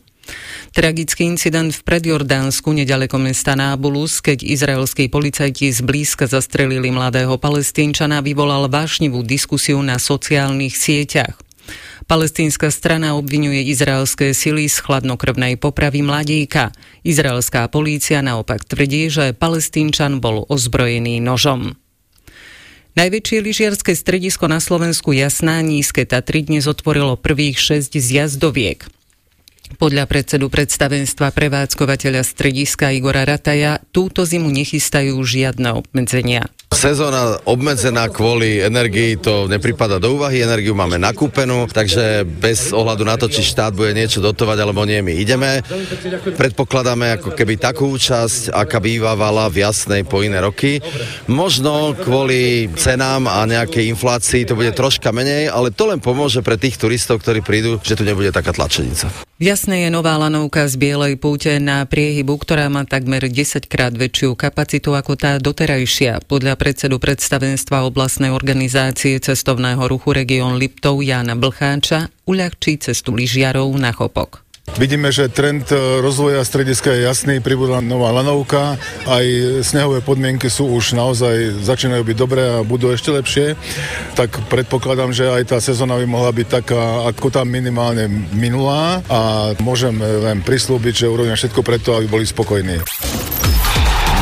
Tragický incident v predjordánsku nedaleko mesta Nábulus, keď izraelskí policajti zblízka zastrelili mladého palestínčana, vyvolal vášnivú diskusiu na sociálnych sieťach. Palestínska strana obvinuje izraelské sily z chladnokrvnej popravy mladíka. Izraelská polícia naopak tvrdí, že palestínčan bol ozbrojený nožom. Najväčšie lyžiarske stredisko na Slovensku Jasná Nízke Tatry dnes otvorilo prvých 6 zjazdoviek. Podľa predsedu predstavenstva prevádzkovateľa strediska Igora Rataja túto zimu nechystajú žiadne obmedzenia. Sezóna obmedzená kvôli energii to nepripada do úvahy, energiu máme nakúpenú, takže bez ohľadu na to, či štát bude niečo dotovať alebo nie, my ideme. Predpokladáme ako keby takú účasť, aká bývavala v jasnej po iné roky. Možno kvôli cenám a nejakej inflácii to bude troška menej, ale to len pomôže pre tých turistov, ktorí prídu, že tu nebude taká tlačenica. Jasné je nová lanovka z Bielej púte na priehybu, ktorá má takmer 10 krát väčšiu kapacitu ako tá doterajšia. Podľa predsedu predstavenstva oblastnej organizácie cestovného ruchu Region Liptov Jána Blcháča uľahčí cestu lyžiarov na Chopok. Vidíme, že trend e, rozvoja strediska je jasný, pribudla nová lanovka, aj snehové podmienky sú už naozaj, začínajú byť dobré a budú ešte lepšie, tak predpokladám, že aj tá sezóna by mohla byť taká, ako tam minimálne minulá a môžem len prislúbiť, že urobím všetko preto, aby boli spokojní.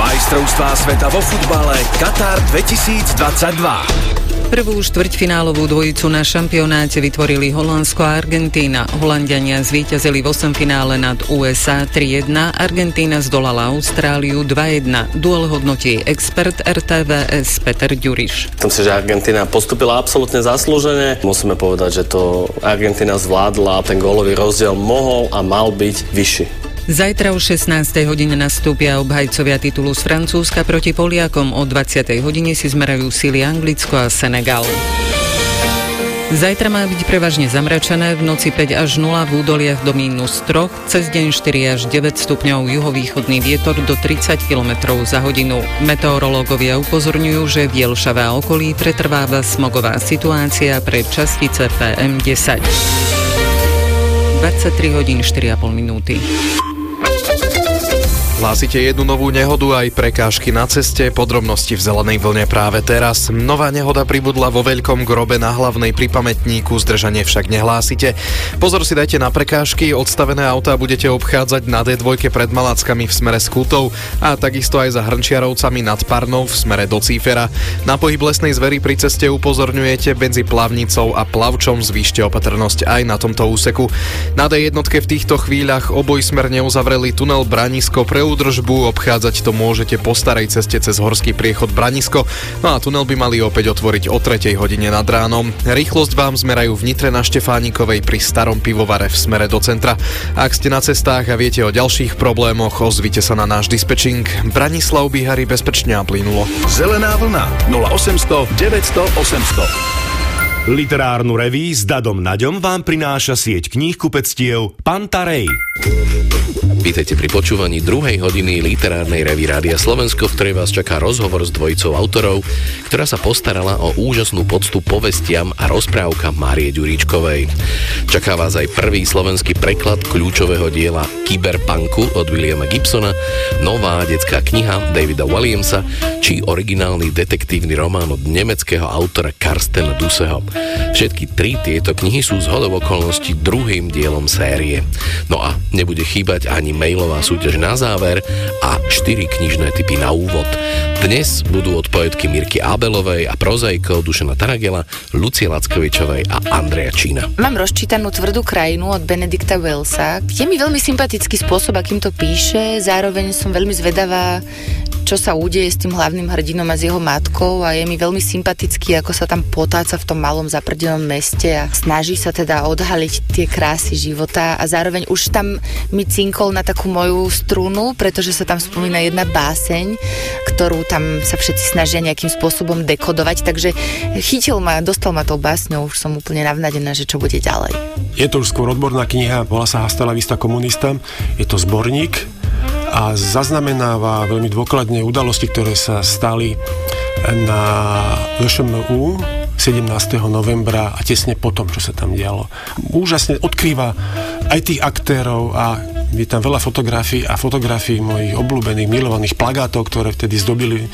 Majstrovstvá sveta vo futbale Katar 2022. Prvú štvrťfinálovú dvojicu na šampionáte vytvorili Holandsko a Argentína. Holandiania zvíťazili v 8 finále nad USA 3-1, Argentína zdolala Austráliu 2-1. Duel hodnotí expert RTVS Peter Ďuriš. Myslím si, že Argentína postupila absolútne zaslúžene. Musíme povedať, že to Argentína zvládla a ten gólový rozdiel mohol a mal byť vyšší. Zajtra o 16. hodine nastúpia obhajcovia titulu z Francúzska proti Poliakom. O 20. hodine si zmerajú síly Anglicko a Senegal. Zajtra má byť prevažne zamračené, v noci 5 až 0 v údoliach do minus 3, cez deň 4 až 9 stupňov juhovýchodný vietor do 30 km za hodinu. Meteorológovia upozorňujú, že v Jelšave a okolí pretrváva smogová situácia pre častice PM10. 23 hodín 4,5 minúty. Hlásite jednu novú nehodu aj prekážky na ceste, podrobnosti v zelenej vlne práve teraz. Nová nehoda pribudla vo veľkom grobe na hlavnej pri pamätníku, zdržanie však nehlásite. Pozor si dajte na prekážky, odstavené autá budete obchádzať na D2 pred Malackami v smere Skutov a takisto aj za Hrnčiarovcami nad Parnou v smere do Cífera. Na pohyb lesnej zvery pri ceste upozorňujete medzi Plavnicou a Plavčom, zvýšte opatrnosť aj na tomto úseku. Na D1 v týchto chvíľach obojsmerne uzavreli tunel Branisko pre údržbu, obchádzať to môžete po starej ceste cez horský priechod Branisko, no a tunel by mali opäť otvoriť o 3 hodine nad ránom. Rýchlosť vám zmerajú v Nitre na Štefánikovej pri starom pivovare v smere do centra. Ak ste na cestách a viete o ďalších problémoch, ozvite sa na náš dispečing. Branislav Bihari bezpečne a plynulo. Zelená vlna 0800 900 800 Literárnu reví s Dadom Naďom vám prináša sieť kníh kupectiev Pantarej. Vítajte pri počúvaní druhej hodiny literárnej revy Rádia Slovensko, v ktorej vás čaká rozhovor s dvojicou autorov, ktorá sa postarala o úžasnú poctu povestiam a rozprávka Márie Ďuríčkovej. Čaká vás aj prvý slovenský preklad kľúčového diela Kyberpunku od Williama Gibsona, nová detská kniha Davida Williamsa či originálny detektívny román od nemeckého autora Karstena Duseho. Všetky tri tieto knihy sú z hodov okolností druhým dielom série. No a nebude chýbať ani mailová súťaž na záver a 4 knižné typy na úvod. Dnes budú od poetky Mirky Abelovej a prozajkov Dušana Taragela, Lucie Lackovičovej a Andreja Čína. Mám rozčítanú tvrdú krajinu od Benedikta Wellsa. Je mi veľmi sympatický spôsob, akým to píše, zároveň som veľmi zvedavá, čo sa udeje s tým hlavným hrdinom a s jeho matkou a je mi veľmi sympatický, ako sa tam potáca v tom malom zaprdenom meste a snaží sa teda odhaliť tie krásy života a zároveň už tam mi cinkol na takú moju strunu, pretože sa tam spomína jedna báseň, ktorú tam sa všetci snažia nejakým spôsobom dekodovať, takže chytil ma, dostal ma tou básňou, už som úplne navnadená, že čo bude ďalej. Je to už skôr odborná kniha, volá sa Hastala Vista komunista, je to zborník, a zaznamenáva veľmi dôkladne udalosti, ktoré sa stali na VŠMU 17. novembra a tesne potom, čo sa tam dialo. Úžasne odkrýva aj tých aktérov a je tam veľa fotografií a fotografií mojich obľúbených, milovaných plagátov, ktoré vtedy zdobili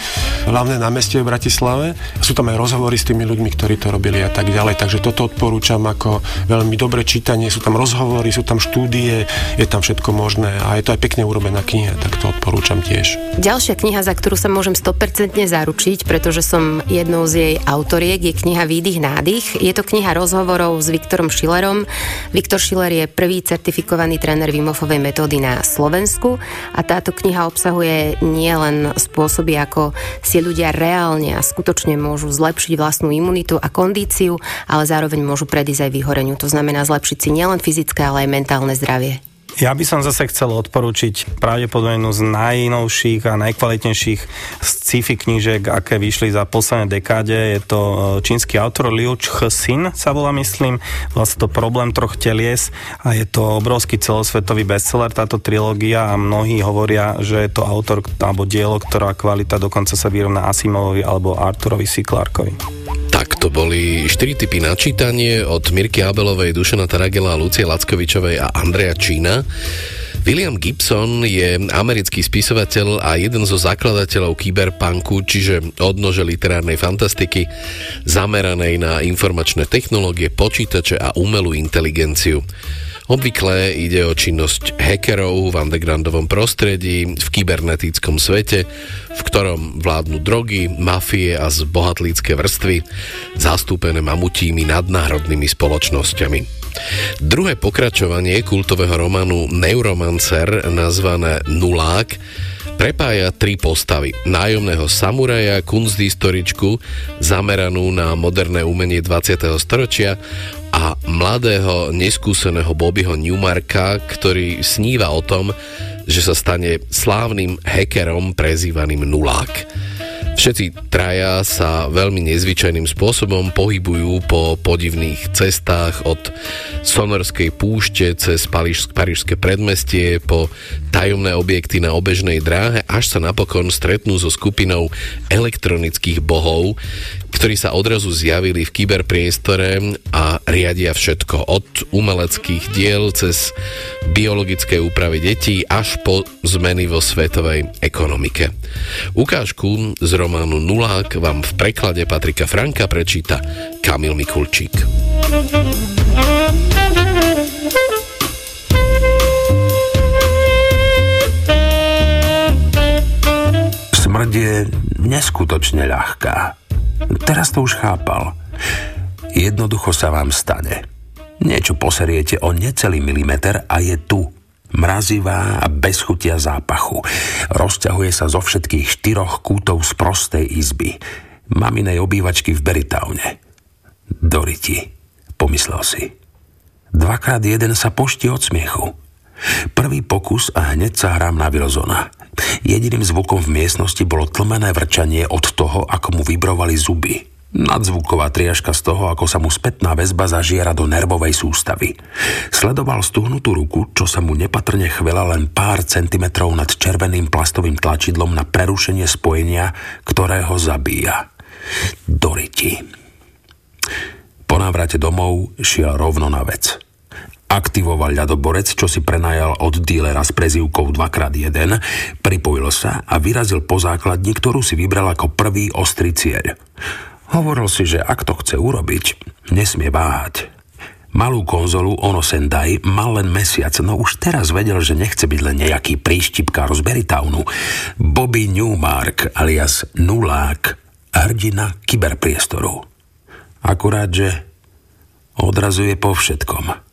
hlavné námestie v Bratislave. Sú tam aj rozhovory s tými ľuďmi, ktorí to robili a tak ďalej. Takže toto odporúčam ako veľmi dobré čítanie. Sú tam rozhovory, sú tam štúdie, je tam všetko možné a je to aj pekne urobená kniha, tak to odporúčam tiež. Ďalšia kniha, za ktorú sa môžem 100% zaručiť, pretože som jednou z jej autoriek, je kniha Výdych nádych. Je to kniha rozhovorov s Viktorom Schillerom. Viktor Schiller je prvý certifikovaný tréner Vimofovej metódy na Slovensku a táto kniha obsahuje nielen spôsoby, ako si ľudia reálne a skutočne môžu zlepšiť vlastnú imunitu a kondíciu, ale zároveň môžu predísť aj vyhoreniu. To znamená zlepšiť si nielen fyzické, ale aj mentálne zdravie. Ja by som zase chcel odporúčiť pravdepodobne jednu z najnovších a najkvalitnejších sci-fi knížek, aké vyšli za posledné dekáde. Je to e, čínsky autor Liu Sin, sa volá myslím. Vlastne to Problém troch telies a je to obrovský celosvetový bestseller táto trilógia a mnohí hovoria, že je to autor alebo dielo, ktorá kvalita dokonca sa vyrovná Asimovovi alebo Arturovi C. Clarkovi. Tak to boli 4 typy načítanie od Mirky Abelovej, Dušana Taragela, Lucie Lackovičovej a Andreja Čína. William Gibson je americký spisovateľ a jeden zo zakladateľov kyberpunku, čiže odnože literárnej fantastiky, zameranej na informačné technológie, počítače a umelú inteligenciu. Obvykle ide o činnosť hackerov v undergroundovom prostredí, v kybernetickom svete, v ktorom vládnu drogy, mafie a zbohatlícke vrstvy, zastúpené mamutími nadnárodnými spoločnosťami. Druhé pokračovanie kultového románu Neuromancer nazvané Nulák prepája tri postavy. Nájomného samuraja, kunsthistoričku, zameranú na moderné umenie 20. storočia a mladého, neskúseného Bobbyho Newmarka, ktorý sníva o tom, že sa stane slávnym hackerom prezývaným Nulák. Všetci traja sa veľmi nezvyčajným spôsobom pohybujú po podivných cestách od Sonorskej púšte cez Parížské predmestie po tajomné objekty na obežnej dráhe, až sa napokon stretnú so skupinou elektronických bohov, ktorí sa odrazu zjavili v kyberpriestore a riadia všetko od umeleckých diel cez biologické úpravy detí až po zmeny vo svetovej ekonomike. Ukážku z románu Nulák vám v preklade Patrika Franka prečíta Kamil Mikulčík. Smrť je neskutočne ľahká. Teraz to už chápal. Jednoducho sa vám stane. Niečo poseriete o necelý milimeter a je tu. Mrazivá a bez chutia zápachu. Rozťahuje sa zo všetkých štyroch kútov z prostej izby. Maminej obývačky v Beritowne. Doriti, pomyslel si. Dvakrát jeden sa poští od smiechu. Prvý pokus a hneď sa hrám na Wilsona. Jediným zvukom v miestnosti bolo tlmené vrčanie od toho, ako mu vibrovali zuby. Nadzvuková triažka z toho, ako sa mu spätná väzba zažiera do nervovej sústavy. Sledoval stuhnutú ruku, čo sa mu nepatrne chvela len pár centimetrov nad červeným plastovým tlačidlom na prerušenie spojenia, ktoré ho zabíja. Doriti. Po návrate domov šiel rovno na vec. Aktivoval ľadoborec, čo si prenajal od dílera s prezývkou 2x1, pripojil sa a vyrazil po základni, ktorú si vybral ako prvý ostrý cieľ. Hovoril si, že ak to chce urobiť, nesmie váhať. Malú konzolu Ono Sendai mal len mesiac, no už teraz vedel, že nechce byť len nejaký príštipkár z Beritownu. Bobby Newmark alias Nulák, hrdina kyberpriestoru. Akurát, že odrazuje po všetkom.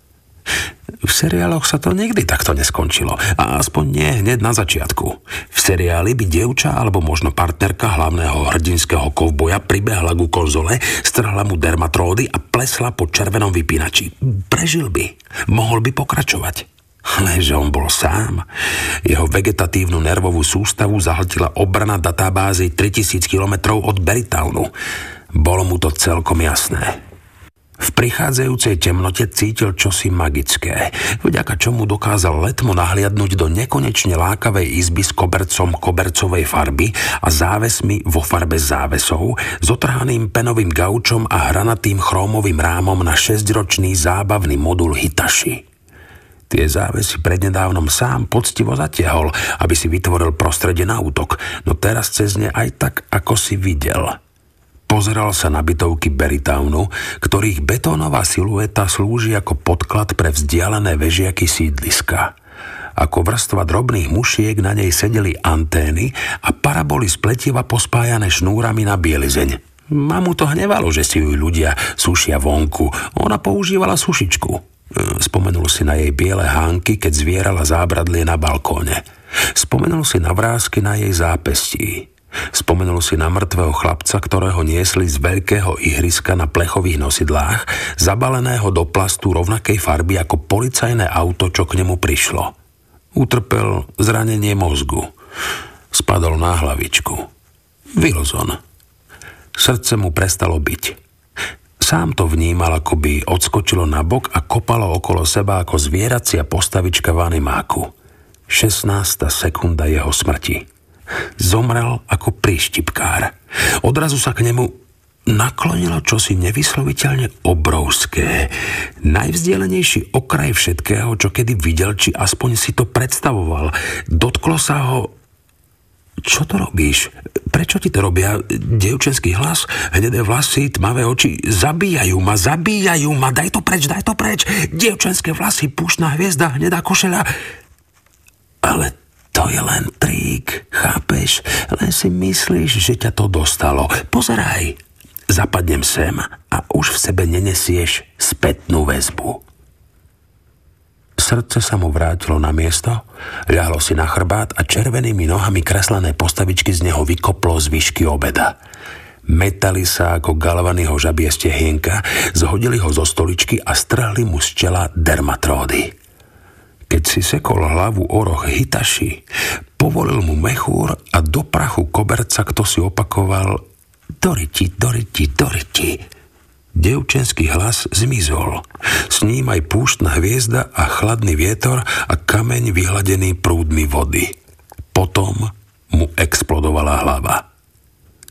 V seriáloch sa to nikdy takto neskončilo. A aspoň nie hneď na začiatku. V seriáli by dievča alebo možno partnerka hlavného hrdinského kovboja pribehla ku konzole, strhla mu dermatródy a plesla po červenom vypínači. Prežil by. Mohol by pokračovať. Lenže on bol sám. Jeho vegetatívnu nervovú sústavu zahltila obrana databázy 3000 km od Beritownu. Bolo mu to celkom jasné. V prichádzajúcej temnote cítil čosi magické, vďaka čomu dokázal letmo nahliadnúť do nekonečne lákavej izby s kobercom kobercovej farby a závesmi vo farbe závesov, s otrhaným penovým gaučom a hranatým chrómovým rámom na šesťročný zábavný modul Hitashi. Tie závesy prednedávnom sám poctivo zatiahol, aby si vytvoril prostredie na útok, no teraz cez ne aj tak, ako si videl – Pozeral sa na bytovky Beritownu, ktorých betónová silueta slúži ako podklad pre vzdialené vežiaky sídliska. Ako vrstva drobných mušiek na nej sedeli antény a paraboly z pletieva pospájané šnúrami na bielizeň. Mamu to hnevalo, že si ju ľudia sušia vonku. Ona používala sušičku. E, spomenul si na jej biele hánky, keď zvierala zábradlie na balkóne. Spomenul si na vrázky na jej zápestí. Spomenul si na mŕtvého chlapca, ktorého niesli z veľkého ihriska na plechových nosidlách, zabaleného do plastu rovnakej farby ako policajné auto, čo k nemu prišlo. Utrpel zranenie mozgu. Spadol na hlavičku. Wilson. Srdce mu prestalo byť. Sám to vnímal, ako by odskočilo na bok a kopalo okolo seba ako zvieracia postavička v animáku. 16. sekunda jeho smrti. Zomrel ako príštipkár. Odrazu sa k nemu naklonilo čosi nevysloviteľne obrovské. Najvzdialenejší okraj všetkého, čo kedy videl, či aspoň si to predstavoval. Dotklo sa ho... Čo to robíš? Prečo ti to robia? Dievčenský hlas? Hnedé vlasy, tmavé oči? Zabíjajú ma, zabíjajú ma, daj to preč, daj to preč! Dievčenské vlasy, púšna hviezda, hnedá košela. Ale to je len trík, chápeš? Len si myslíš, že ťa to dostalo. Pozeraj, zapadnem sem a už v sebe nenesieš spätnú väzbu. Srdce sa mu vrátilo na miesto, ľahlo si na chrbát a červenými nohami kreslené postavičky z neho vykoplo z výšky obeda. Metali sa ako galvaného žabie stehienka, zhodili ho zo stoličky a strhli mu z čela dermatródy. Keď si sekol hlavu o roh Hitaši, povolil mu mechúr a do prachu koberca kto si opakoval Doriti, Doriti, Doriti. Devčenský hlas zmizol. S ním aj púštna hviezda a chladný vietor a kameň vyhladený prúdmi vody. Potom mu explodovala hlava.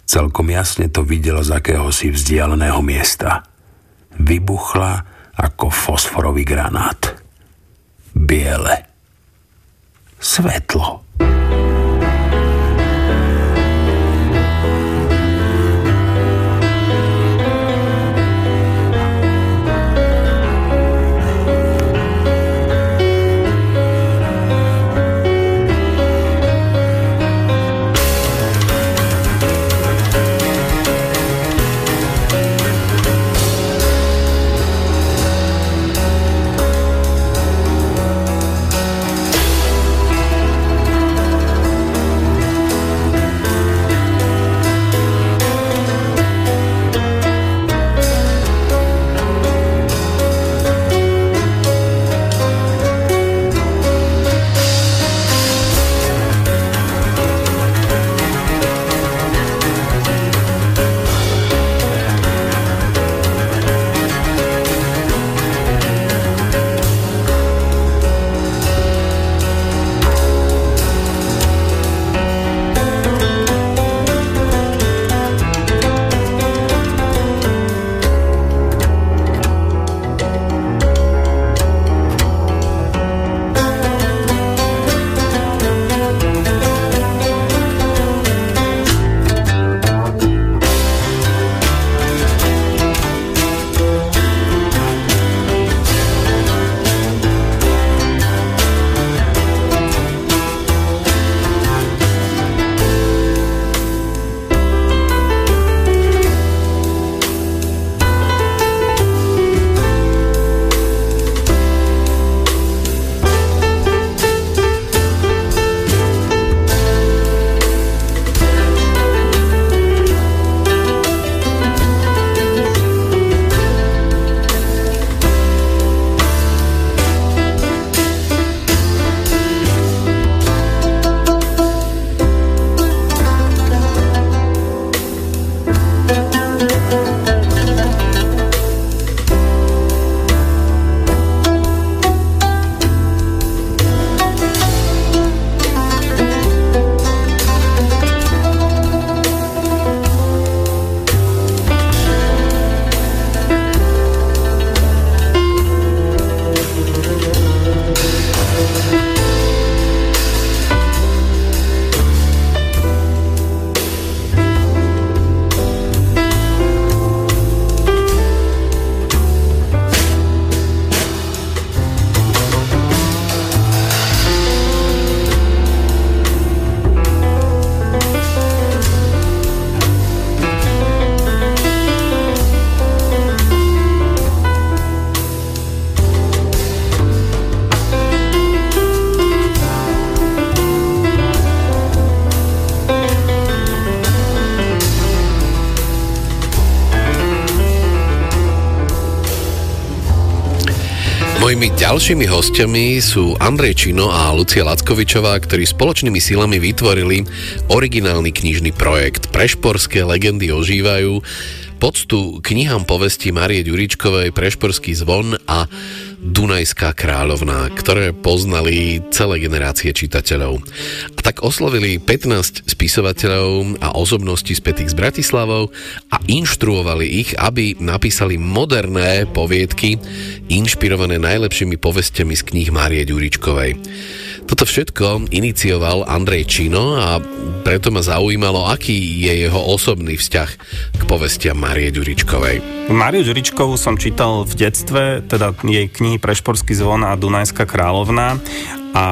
Celkom jasne to videl z akéhosi vzdialeného miesta. Vybuchla ako fosforový granát. Biele. Svetlo. Ďalšími hostiami sú Andrej Čino a Lucia Lackovičová, ktorí spoločnými silami vytvorili originálny knižný projekt Prešporské legendy ožívajú, poctu knihám povesti Marie Ďuričkovej Prešporský zvon a Dunajská kráľovná, ktoré poznali celé generácie čitateľov. A tak oslovili 15 spisovateľov a osobností spätých s Bratislavou inštruovali ich, aby napísali moderné poviedky, inšpirované najlepšími povestiami z kníh Márie Ďuričkovej. Toto všetko inicioval Andrej Čino a preto ma zaujímalo, aký je jeho osobný vzťah k povestiam Márie Ďuričkovej. Máriu Ďuričkovú som čítal v detstve, teda jej knihy Prešporský zvon a Dunajská kráľovna a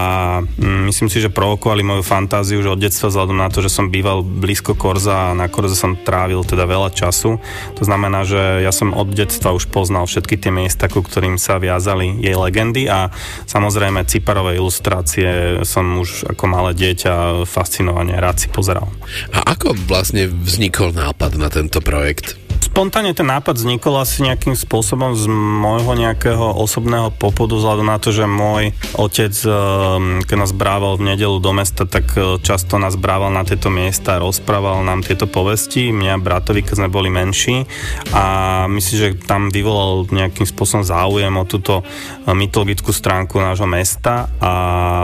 mm, myslím si, že provokovali moju fantáziu, že od detstva vzhľadom na to, že som býval blízko Korza a na Korze som trávil teda veľa času. To znamená, že ja som od detstva už poznal všetky tie miesta, ku ktorým sa viazali jej legendy a samozrejme ciparové ilustrácie som už ako malé dieťa fascinovane rád si pozeral. A ako vlastne vznikol nápad na tento projekt? Spontánne ten nápad vznikol asi nejakým spôsobom z môjho nejakého osobného popudu, vzhľadom na to, že môj otec, ehm, keď nás brával v nedelu do mesta, tak e, často nás brával na tieto miesta, rozprával nám tieto povesti, mňa bratovi, keď sme boli menší. A myslím, že tam vyvolal nejakým spôsobom záujem o túto e, mytologickú stránku nášho mesta. A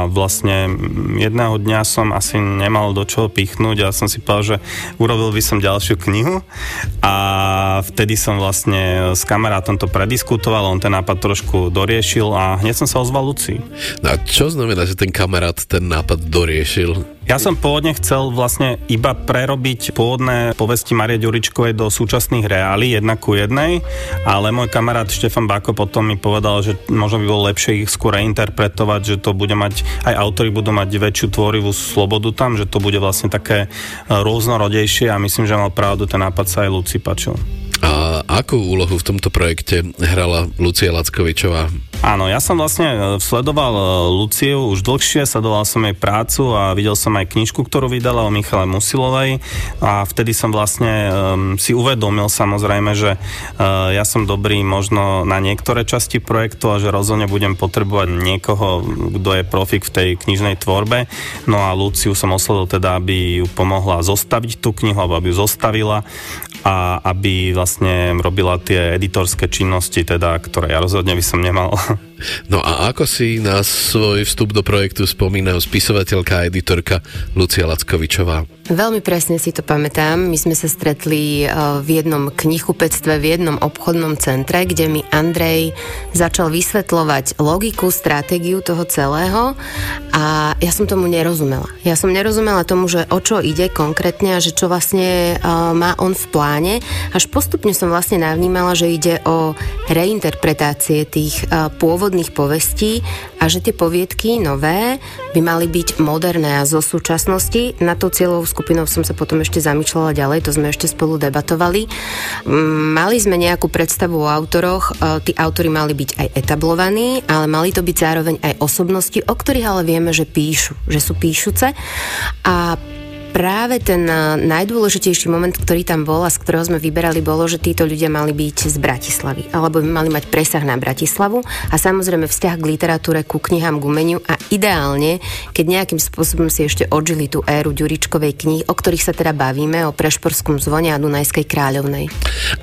vlastne jedného dňa som asi nemal do čoho pichnúť a som si povedal, že urobil by som ďalšiu knihu. A vtedy som vlastne s kamarátom to prediskutoval, on ten nápad trošku doriešil a hneď som sa ozval Luci. No a čo znamená, že ten kamarát ten nápad doriešil? Ja som pôvodne chcel vlastne iba prerobiť pôvodné povesti Marie Ďuričkovej do súčasných reálí, jedna ku jednej, ale môj kamarát Štefan Bako potom mi povedal, že možno by bolo lepšie ich skôr reinterpretovať, že to bude mať, aj autory budú mať väčšiu tvorivú slobodu tam, že to bude vlastne také rôznorodejšie a myslím, že mal pravdu, ten nápad sa aj Luci páčil. A akú úlohu v tomto projekte hrala Lucia Lackovičová? Áno, ja som vlastne e, sledoval e, Luciu už dlhšie, sledoval som jej prácu a videl som aj knižku, ktorú vydala o Michale Musilovej a vtedy som vlastne um, si uvedomil samozrejme, že uh, ja som dobrý možno na niektoré časti projektu a že rozhodne budem potrebovať niekoho, kto je profik v tej knižnej tvorbe. No a Luciu som oslovil teda, aby ju pomohla zostaviť tú knihu, alebo aby ju zostavila a aby vlastne robila tie editorské činnosti, teda, ktoré ja rozhodne by som nemal. *laughs* No a ako si na svoj vstup do projektu spomínajú spisovateľka a editorka Lucia Lackovičová? Veľmi presne si to pamätám. My sme sa stretli e, v jednom knihkupectve, v jednom obchodnom centre, kde mi Andrej začal vysvetľovať logiku, stratégiu toho celého a ja som tomu nerozumela. Ja som nerozumela tomu, že o čo ide konkrétne a že čo vlastne e, má on v pláne. Až postupne som vlastne navnímala, že ide o reinterpretácie tých e, pôvodných povestí a že tie poviedky nové by mali byť moderné a zo súčasnosti na to cieľovú skupinou som sa potom ešte zamýšľala ďalej, to sme ešte spolu debatovali. Mm, mali sme nejakú predstavu o autoroch, e, tí autory mali byť aj etablovaní, ale mali to byť zároveň aj osobnosti, o ktorých ale vieme, že píšu, že sú píšuce. A práve ten eh, najdôležitejší moment, ktorý tam bol a z ktorého sme vyberali, bolo, že títo ľudia mali byť z Bratislavy, alebo by mali mať presah na Bratislavu a samozrejme vzťah k literatúre, ku knihám, k umeniu a ideálne, keď nejakým spôsobom si ešte odžili tú éru Ďuričkovej knihy, o ktorých sa teda bavíme, o Prešporskom zvone a Dunajskej kráľovnej.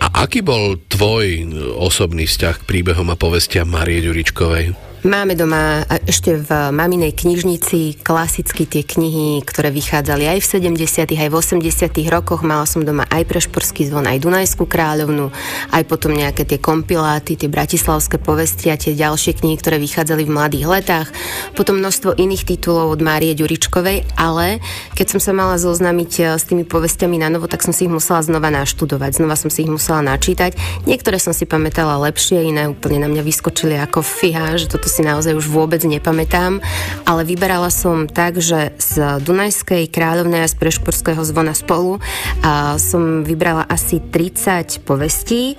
A aký bol tvoj osobný vzťah k príbehom a povestiam Marie Ďuričkovej? Máme doma ešte v maminej knižnici klasicky tie knihy, ktoré vychádzali aj v 70. aj v 80. rokoch. Mala som doma aj Prešporský zvon, aj Dunajskú kráľovnu, aj potom nejaké tie kompiláty, tie bratislavské povesti a tie ďalšie knihy, ktoré vychádzali v mladých letách. Potom množstvo iných titulov od Márie Ďuričkovej, ale keď som sa mala zoznámiť eh, s tými povestiami na novo, tak som si ich musela znova naštudovať. Znova som si ich musela načítať. Niektoré som si pamätala lepšie, iné úplne na mňa vyskočili ako fiha, že toto si naozaj už vôbec nepamätám, ale vyberala som tak, že z Dunajskej kráľovnej a z Prešporského zvona spolu a som vybrala asi 30 povestí,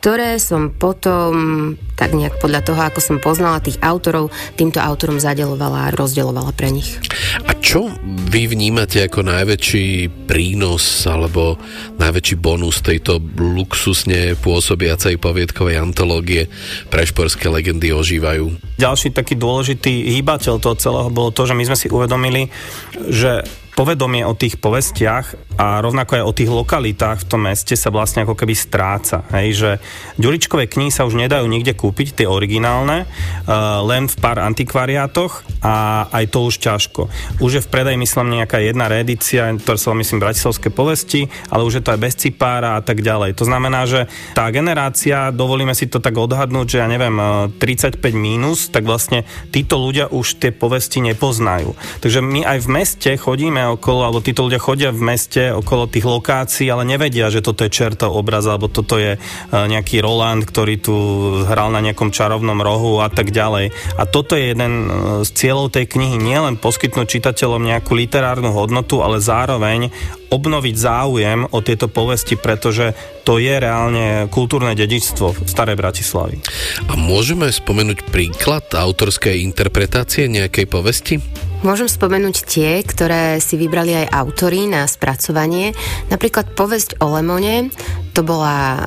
ktoré som potom, tak nejak podľa toho, ako som poznala tých autorov, týmto autorom zadelovala a rozdelovala pre nich. A čo vy vnímate ako najväčší prínos alebo najväčší bonus tejto luxusne pôsobiacej poviedkovej antológie Prešporské legendy ožívajú? Ďalší taký dôležitý hýbateľ toho celého bolo to, že my sme si uvedomili, že povedomie o tých povestiach a rovnako aj o tých lokalitách v tom meste sa vlastne ako keby stráca. Hej, že Ďuričkové knihy sa už nedajú nikde kúpiť, tie originálne, uh, len v pár antikvariátoch a aj to už ťažko. Už je v predaji, myslím, nejaká jedna reedícia, ktorá sa myslím Bratislavské povesti, ale už je to aj bez cipára a tak ďalej. To znamená, že tá generácia, dovolíme si to tak odhadnúť, že ja neviem, 35 mínus, tak vlastne títo ľudia už tie povesti nepoznajú. Takže my aj v meste chodíme okolo, alebo títo ľudia chodia v meste okolo tých lokácií, ale nevedia, že toto je čertov obraz, alebo toto je e, nejaký Roland, ktorý tu hral na nejakom čarovnom rohu a tak ďalej. A toto je jeden e, z cieľov tej knihy, nielen poskytnúť čitateľom nejakú literárnu hodnotu, ale zároveň obnoviť záujem o tieto povesti, pretože to je reálne kultúrne dedičstvo v Starej Bratislavy. A môžeme spomenúť príklad autorskej interpretácie nejakej povesti? Môžem spomenúť tie, ktoré si vybrali aj autory na spracovanie. Napríklad povesť o Lemone, to bola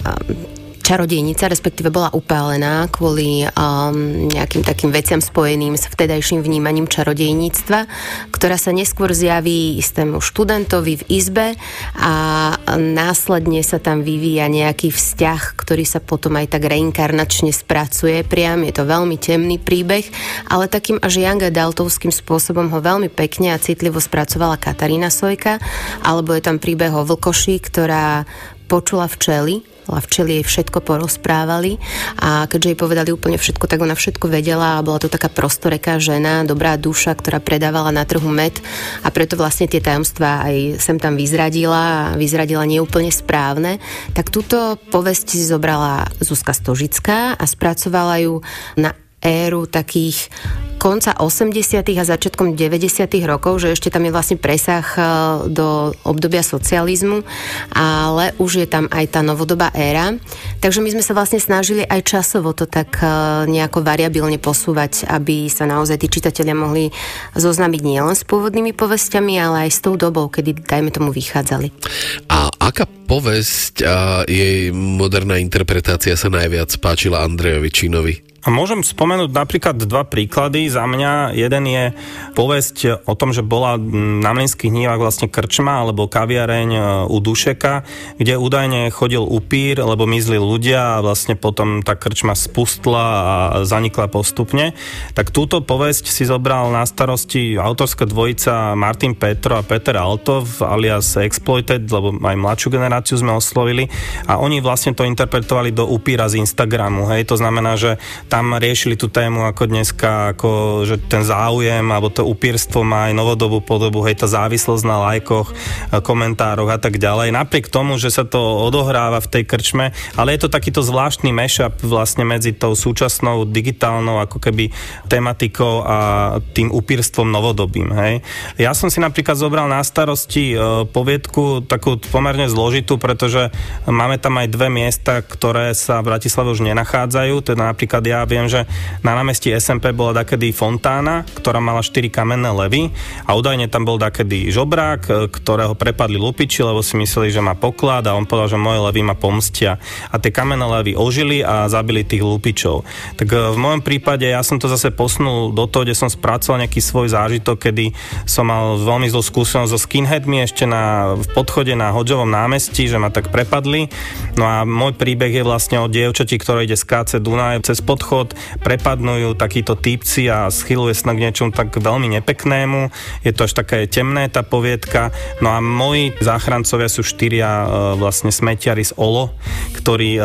čarodejnica, respektíve bola upálená kvôli um, nejakým takým veciam spojeným s vtedajším vnímaním čarodejníctva, ktorá sa neskôr zjaví istému študentovi v izbe a následne sa tam vyvíja nejaký vzťah, ktorý sa potom aj tak reinkarnačne spracuje priam. Je to veľmi temný príbeh, ale takým až young adultovským spôsobom ho veľmi pekne a citlivo spracovala Katarína Sojka, alebo je tam príbeh o vlkoši, ktorá počula včely a včeli jej všetko porozprávali a keďže jej povedali úplne všetko, tak ona všetko vedela a bola to taká prostoreká žena, dobrá duša, ktorá predávala na trhu med a preto vlastne tie tajomstvá aj sem tam vyzradila a vyzradila neúplne správne, tak túto povesť si zobrala Zuzka Stožická a spracovala ju na éru takých konca 80. a začiatkom 90. rokov, že ešte tam je vlastne presah e, do obdobia socializmu, ale už je tam aj tá novodobá éra. Takže my sme sa vlastne snažili aj časovo to tak e, nejako variabilne posúvať, aby sa naozaj tí čitatelia mohli zoznámiť nielen s pôvodnými povestiami, ale aj s tou dobou, kedy, dajme tomu, vychádzali. A aká povesť a jej moderná interpretácia sa najviac páčila Andrejovi Čínovi? A môžem spomenúť napríklad dva príklady za mňa. Jeden je povesť o tom, že bola na Mlinských nívach vlastne krčma alebo kaviareň e, u Dušeka, kde údajne chodil upír, lebo mizli ľudia a vlastne potom tá krčma spustla a zanikla postupne. Tak túto povesť si zobral na starosti autorská dvojica Martin Petro a Peter Altov alias Exploited, lebo aj mladšiu generáciu sme oslovili a oni vlastne to interpretovali do upíra z Instagramu. Hej, to znamená, že tam riešili tú tému ako dneska, ako že ten záujem alebo to upírstvo má aj novodobú podobu, hej, tá závislosť na lajkoch, komentároch a tak ďalej. Napriek tomu, že sa to odohráva v tej krčme, ale je to takýto zvláštny mashup vlastne medzi tou súčasnou digitálnou ako keby tematikou a tým upírstvom novodobým. Hej. Ja som si napríklad zobral na starosti e, poviedku takú pomerne zložitú, pretože máme tam aj dve miesta, ktoré sa v Bratislave už nenachádzajú, teda napríklad ja viem, že na námestí SMP bola takedy fontána, ktorá mala 4 kamenné levy a údajne tam bol takedy žobrák, e, ktorého prepadli lupiči, lebo si mysleli, že má poklad a on povedal, že moje levy ma pomstia. A tie kamenné levy ožili a zabili tých lupičov. Tak e, v mojom prípade ja som to zase posunul do toho, kde som spracoval nejaký svoj zážitok, kedy som mal veľmi zlú skúsenosť so skinheadmi ešte na, v podchode na Hodžovom námestí, že ma tak prepadli. No a môj príbeh je vlastne o dievčati, ktoré ide z KC Dunaj cez podchod odchod, prepadnú ju takíto týpci a schyluje sa k niečomu tak veľmi nepeknému. Je to až také temné tá poviedka. No a moji záchrancovia sú štyria e, vlastne smetiari z Olo, ktorí e,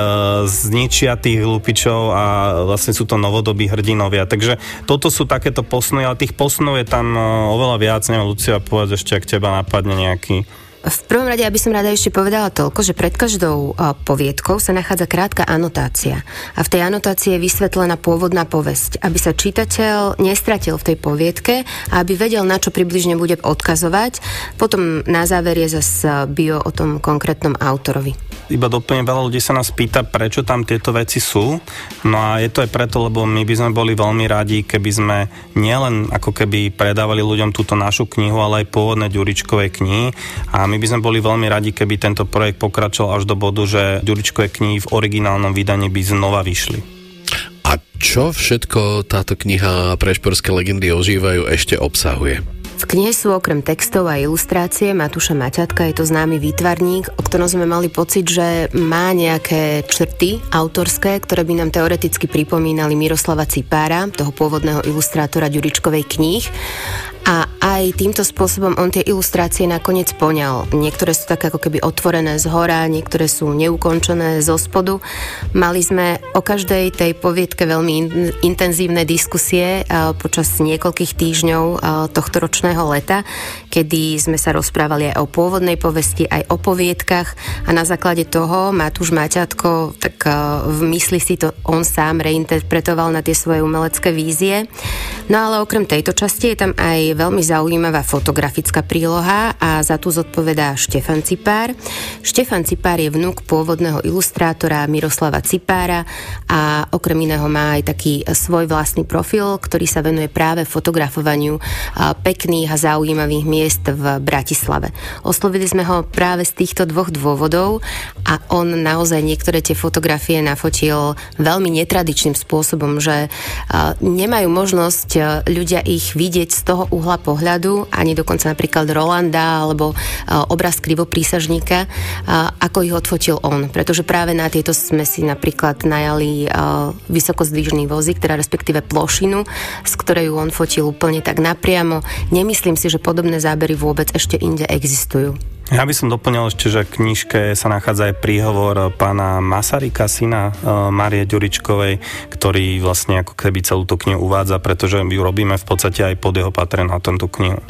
zničia tých lupičov a vlastne sú to novodobí hrdinovia. Takže toto sú takéto posuny, ale tých posunov je tam e, oveľa viac. Neviem, Lucia, povedz ešte, ak teba napadne nejaký v prvom rade, aby som rada ešte povedala toľko, že pred každou poviedkou sa nachádza krátka anotácia. A v tej anotácii je vysvetlená pôvodná povesť, aby sa čitateľ nestratil v tej poviedke a aby vedel, na čo približne bude odkazovať. Potom na záver je zase bio o tom konkrétnom autorovi iba doplne veľa ľudí sa nás pýta, prečo tam tieto veci sú. No a je to aj preto, lebo my by sme boli veľmi radi, keby sme nielen ako keby predávali ľuďom túto našu knihu, ale aj pôvodné Ďuričkové knihy. A my by sme boli veľmi radi, keby tento projekt pokračoval až do bodu, že Ďuričkové knihy v originálnom vydaní by znova vyšli. A čo všetko táto kniha Prešporské legendy ožívajú ešte obsahuje? V knihe sú okrem textov a ilustrácie Matúša Maťatka, je to známy výtvarník, o ktorom sme mali pocit, že má nejaké črty autorské, ktoré by nám teoreticky pripomínali Miroslava Cipára, toho pôvodného ilustrátora Ďuričkovej kníh a aj týmto spôsobom on tie ilustrácie nakoniec poňal. Niektoré sú také ako keby otvorené z hora, niektoré sú neukončené zo spodu. Mali sme o každej tej poviedke veľmi in, intenzívne diskusie počas niekoľkých týždňov tohto ročného leta, kedy sme sa rozprávali aj o pôvodnej povesti, aj o poviedkach a na základe toho Matúš Maťatko tak v mysli si to on sám reinterpretoval na tie svoje umelecké vízie. No ale okrem tejto časti je tam aj veľmi zaujímavá fotografická príloha a za tú zodpovedá Štefan Cipár. Štefan Cipár je vnúk pôvodného ilustrátora Miroslava Cipára a okrem iného má aj taký svoj vlastný profil, ktorý sa venuje práve fotografovaniu pekných a zaujímavých miest v Bratislave. Oslovili sme ho práve z týchto dvoch dôvodov a on naozaj niektoré tie fotografie nafotil veľmi netradičným spôsobom, že nemajú možnosť ľudia ich vidieť z toho uhla pohľadu, ani dokonca napríklad Rolanda alebo obraz krivoprísažníka, ako ich odfotil on. Pretože práve na tieto sme si napríklad najali vysokozdvižný vozík, teda respektíve plošinu, z ktorej on fotil úplne tak napriamo. Nemyslím si, že podobné zábery vôbec ešte inde existujú. Ja by som doplnil ešte, že v knižke sa nachádza aj príhovor pána Masarika, syna e, Marie Ďuričkovej, ktorý vlastne ako keby celú tú knihu uvádza, pretože ju robíme v podstate aj pod jeho patronátom tú knihu.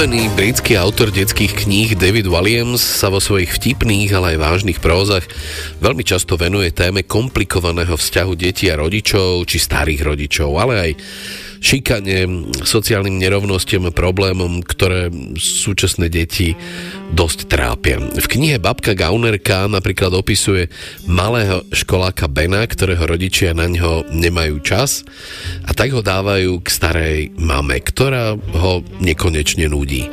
Obľúbený britský autor detských kníh David Williams sa vo svojich vtipných, ale aj vážnych prózach veľmi často venuje téme komplikovaného vzťahu detí a rodičov, či starých rodičov, ale aj šikane, sociálnym nerovnostiam a problémom, ktoré súčasné deti dosť trápia. V knihe Babka Gaunerka napríklad opisuje malého školáka Bena, ktorého rodičia na ňo nemajú čas tak ho dávajú k starej mame, ktorá ho nekonečne nudí.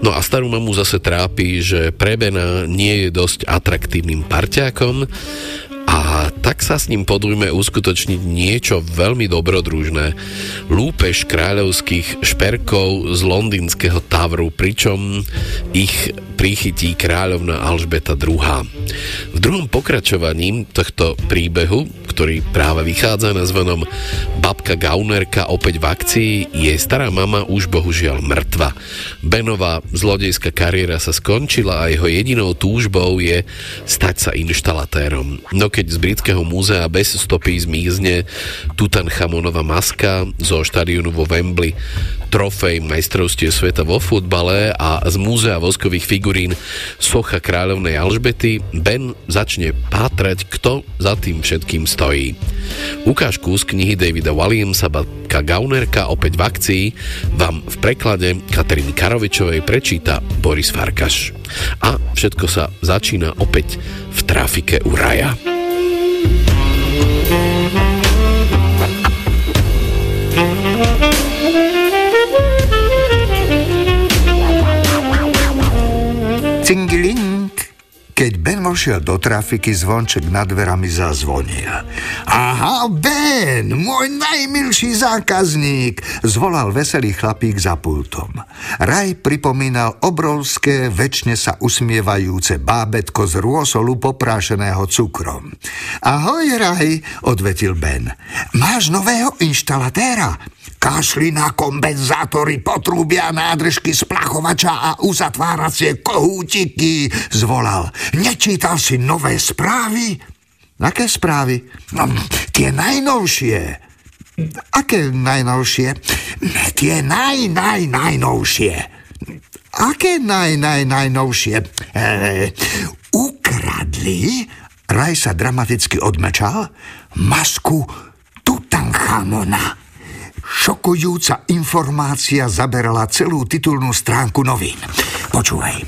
No a starú mamu zase trápi, že pre Bena nie je dosť atraktívnym parťákom a tak sa s ním podujme uskutočniť niečo veľmi dobrodružné. Lúpež kráľovských šperkov z londýnskeho Tavru, pričom ich prichytí kráľovna Alžbeta II. V druhom pokračovaní tohto príbehu, ktorý práve vychádza nazvanom Babka Gaunerka opäť v akcii, je stará mama už bohužiaľ mŕtva. Benová zlodejská kariéra sa skončila a jeho jedinou túžbou je stať sa inštalatérom. No keď z britského múzea bez stopy zmizne Tutanchamonova maska zo štadionu vo Wembley, trofej majstrovstie sveta vo futbale a z múzea voskových figurín socha kráľovnej Alžbety, Ben začne pátrať, kto za tým všetkým stojí. Ukážku z knihy Davida Williamsa Babka Gaunerka opäť v akcii vám v preklade Kateriny Karovičovej prečíta Boris Farkaš. A všetko sa začína opäť v trafike u raja. Vošiel do trafiky, zvonček nad dverami zazvonil. Aha, Ben, môj najmilší zákazník, zvolal veselý chlapík za pultom. Raj pripomínal obrovské, väčšine sa usmievajúce bábetko z rôsolu poprášeného cukrom. Ahoj, Raj, odvetil Ben. Máš nového inštalatéra? Kašli na kompenzátory, potrubia, nádržky splachovača a uzatváracie kohútiky, zvolal. Nečítal si nové správy? Aké správy? No, tie najnovšie. Aké najnovšie? Tie naj, naj, najnovšie. Aké naj, naj, najnovšie? E, ukradli, Raj sa dramaticky odmečal, masku Tutanchamona. Šokujúca informácia zaberala celú titulnú stránku novín. Počúvaj.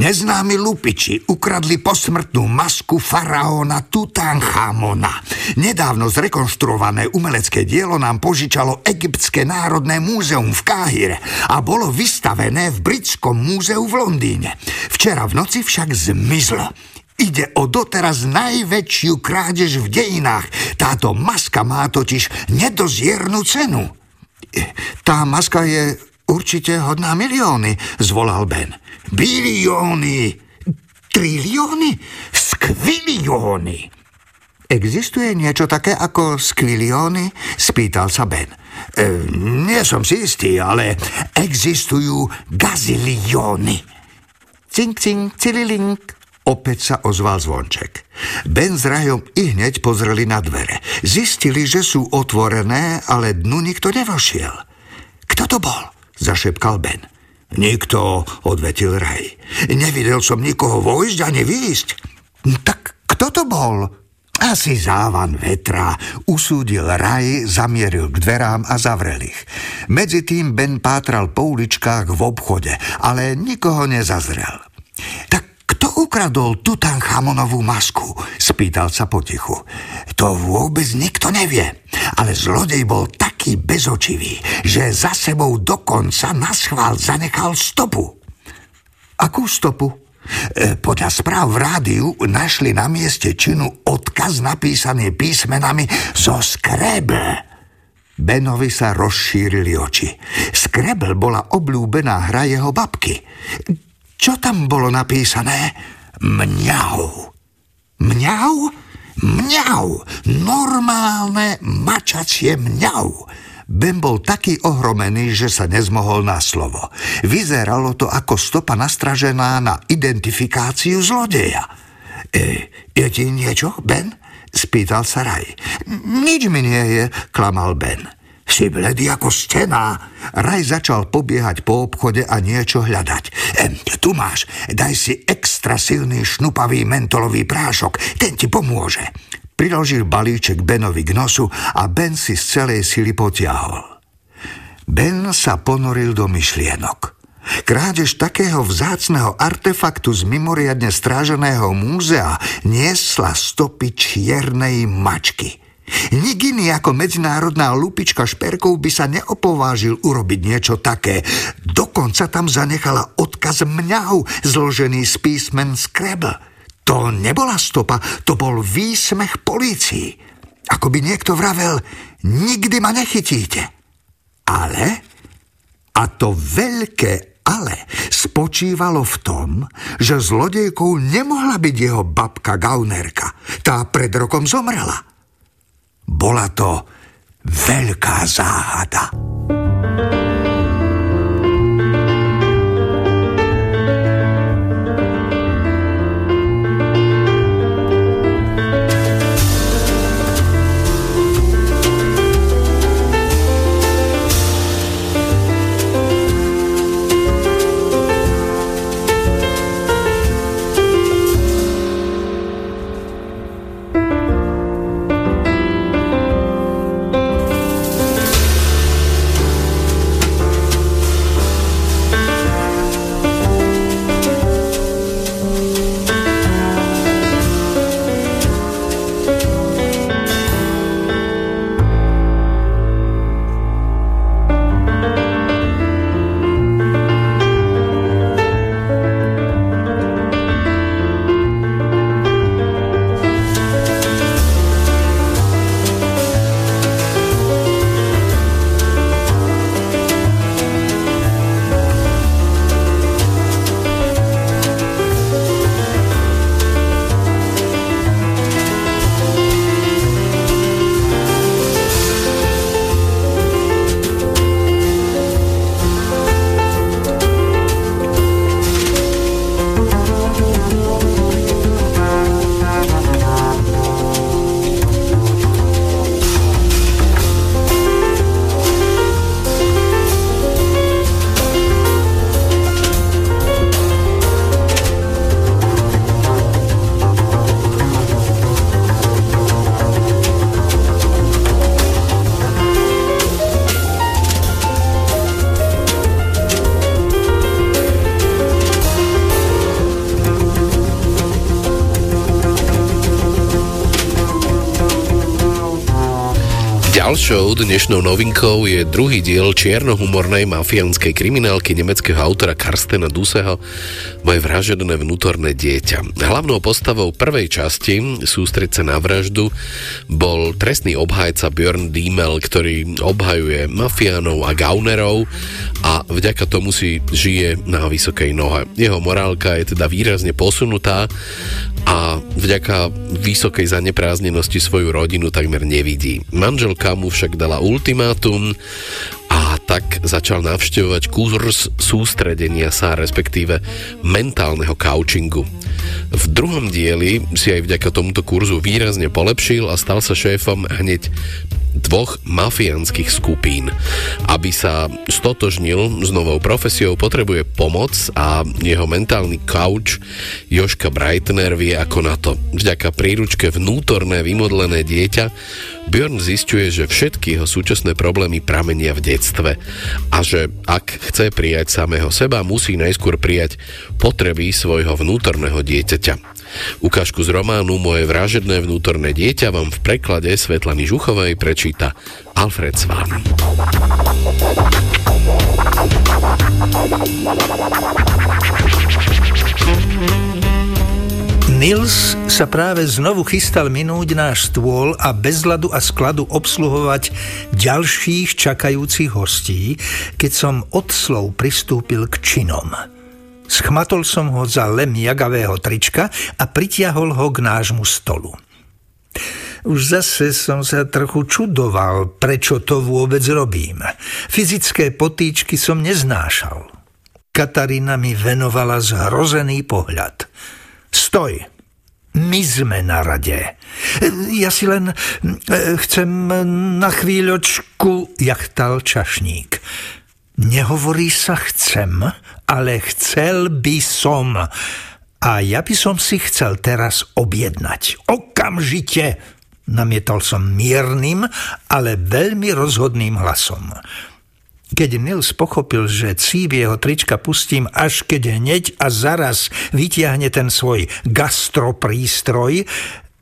Neznámi lupiči ukradli posmrtnú masku faraóna Tutanchamona. Nedávno zrekonštruované umelecké dielo nám požičalo Egyptské národné múzeum v Káhire a bolo vystavené v Britskom múzeu v Londýne. Včera v noci však zmizlo. Ide o doteraz najväčšiu krádež v dejinách. Táto maska má totiž nedoziernu cenu. Tá maska je určite hodná milióny, zvolal Ben. Bilióny, trilióny, skvilióny. Existuje niečo také ako skvilióny? Spýtal sa Ben. E, nie som si istý, ale existujú gazilióny. Cink, cink, cililink, Opäť sa ozval zvonček. Ben s Rajom i hneď pozreli na dvere. Zistili, že sú otvorené, ale dnu nikto nevošiel. Kto to bol? Zašepkal Ben. Nikto, odvetil Raj. Nevidel som nikoho vojsť ani výjsť. Tak kto to bol? Asi závan vetra, usúdil Raj, zamieril k dverám a zavrel ich. Medzi Ben pátral po uličkách v obchode, ale nikoho nezazrel. Tak ukradol Tutanchamonovú masku? Spýtal sa potichu. To vôbec nikto nevie, ale zlodej bol taký bezočivý, že za sebou dokonca na schvál zanechal stopu. Akú stopu? E, podľa správ v rádiu našli na mieste činu odkaz napísaný písmenami zo Scrabble. Benovi sa rozšírili oči. Scrabble bola obľúbená hra jeho babky. Čo tam bolo napísané? Mňau. Mňau? Mňau. Normálne mačacie mňau. Ben bol taký ohromený, že sa nezmohol na slovo. Vyzeralo to ako stopa nastražená na identifikáciu zlodeja. E, je ti niečo, Ben? Spýtal sa Raj. Nič mi nie je, klamal Ben. Si bledý ako stena. Raj začal pobiehať po obchode a niečo hľadať. E, tu máš, daj si extra silný šnupavý mentolový prášok, ten ti pomôže. Priložil balíček Benovi k nosu a Ben si z celej sily potiahol. Ben sa ponoril do myšlienok. Krádež takého vzácného artefaktu z mimoriadne stráženého múzea niesla stopy čiernej mačky – Nik iný ako medzinárodná lupička šperkov by sa neopovážil urobiť niečo také. Dokonca tam zanechala odkaz mňau, zložený z písmen Scrabble. To nebola stopa, to bol výsmech polícii. Ako by niekto vravel, nikdy ma nechytíte. Ale, a to veľké ale, spočívalo v tom, že zlodejkou nemohla byť jeho babka Gaunerka. Tá pred rokom zomrela. Bola to veľká záhada. Dnešnou novinkou je druhý diel čiernohumornej mafiánskej kriminálky nemeckého autora Karstena Duseho Moje vražedné vnútorné dieťa. Hlavnou postavou prvej časti sústreť sa na vraždu bol trestný obhajca Björn Diemel, ktorý obhajuje mafiánov a gaunerov a vďaka tomu si žije na vysokej nohe. Jeho morálka je teda výrazne posunutá a vďaka vysokej zanepráznenosti svoju rodinu takmer nevidí. Manželka mu však dala ultimátum a tak začal navštevovať kurz sústredenia sa, respektíve mentálneho coachingu. V druhom dieli si aj vďaka tomuto kurzu výrazne polepšil a stal sa šéfom hneď dvoch mafiánskych skupín. Aby sa stotožnil s novou profesiou, potrebuje pomoc a jeho mentálny couch Joška Breitner vie ako na to. Vďaka príručke Vnútorné vymodlené dieťa Björn zistuje, že všetky jeho súčasné problémy pramenia v detstve a že ak chce prijať samého seba, musí najskôr prijať potreby svojho vnútorného dieťaťa. Ukážku z románu Moje vražedné vnútorné dieťa vám v preklade Svetlany Žuchovej prečíta Alfred Svan. Nils sa práve znovu chystal minúť náš stôl a bez ľadu a skladu obsluhovať ďalších čakajúcich hostí, keď som od slov pristúpil k činom. Schmatol som ho za lem jagavého trička a pritiahol ho k nášmu stolu. Už zase som sa trochu čudoval, prečo to vôbec robím. Fyzické potýčky som neznášal. Katarína mi venovala zhrozený pohľad. Stoj! My sme na rade. Ja si len eh, chcem na chvíľočku, jachtal čašník. Nehovorí sa chcem, ale chcel by som. A ja by som si chcel teraz objednať. Okamžite! Namietol som miernym, ale veľmi rozhodným hlasom. Keď Nils pochopil, že cív jeho trička pustím, až keď hneď a zaraz vytiahne ten svoj gastroprístroj,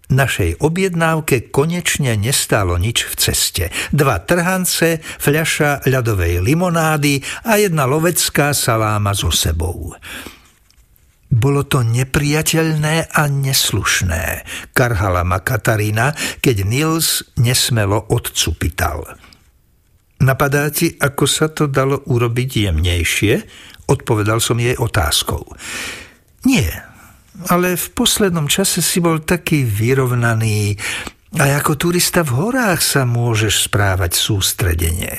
Našej objednávke konečne nestálo nič v ceste. Dva trhance, fľaša ľadovej limonády a jedna lovecká saláma so sebou. Bolo to nepriateľné a neslušné, karhala ma Katarína, keď Nils nesmelo odcupital. Napadá ti, ako sa to dalo urobiť jemnejšie? Odpovedal som jej otázkou. Nie, ale v poslednom čase si bol taký vyrovnaný. A ako turista v horách sa môžeš správať sústredenie.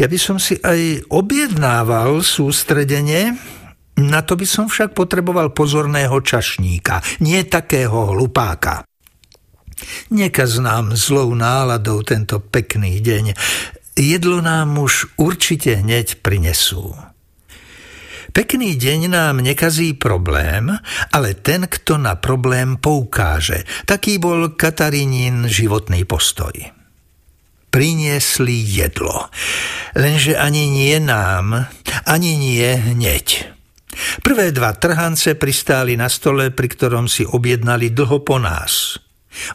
Ja by som si aj objednával sústredenie, na to by som však potreboval pozorného čašníka, nie takého hlupáka. Nekaz nám zlou náladou tento pekný deň. Jedlo nám už určite hneď prinesú. Pekný deň nám nekazí problém, ale ten, kto na problém poukáže. Taký bol Katarínin životný postoj. Priniesli jedlo, lenže ani nie nám, ani nie hneď. Prvé dva trhance pristáli na stole, pri ktorom si objednali dlho po nás.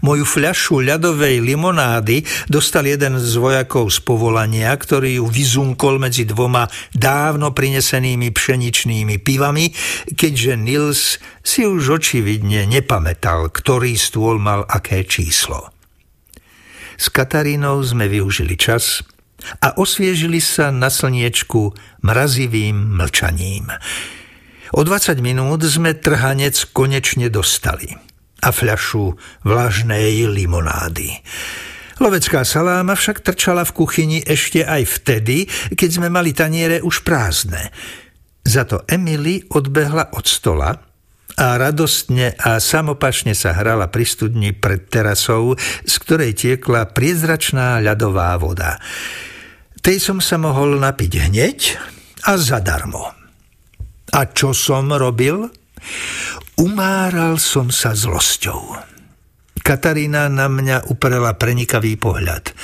Moju fľašu ľadovej limonády dostal jeden z vojakov z povolania, ktorý ju vyzunkol medzi dvoma dávno prinesenými pšeničnými pivami, keďže Nils si už očividne nepamätal, ktorý stôl mal aké číslo. S Katarínou sme využili čas a osviežili sa na slniečku mrazivým mlčaním. O 20 minút sme trhanec konečne dostali – a fľašu vlažnej limonády. Lovecká saláma však trčala v kuchyni ešte aj vtedy, keď sme mali taniere už prázdne. Za to Emily odbehla od stola a radostne a samopašne sa hrala pri studni pred terasou, z ktorej tiekla priezračná ľadová voda. Tej som sa mohol napiť hneď a zadarmo. A čo som robil? Umáral som sa zlosťou. Katarína na mňa uprela prenikavý pohľad.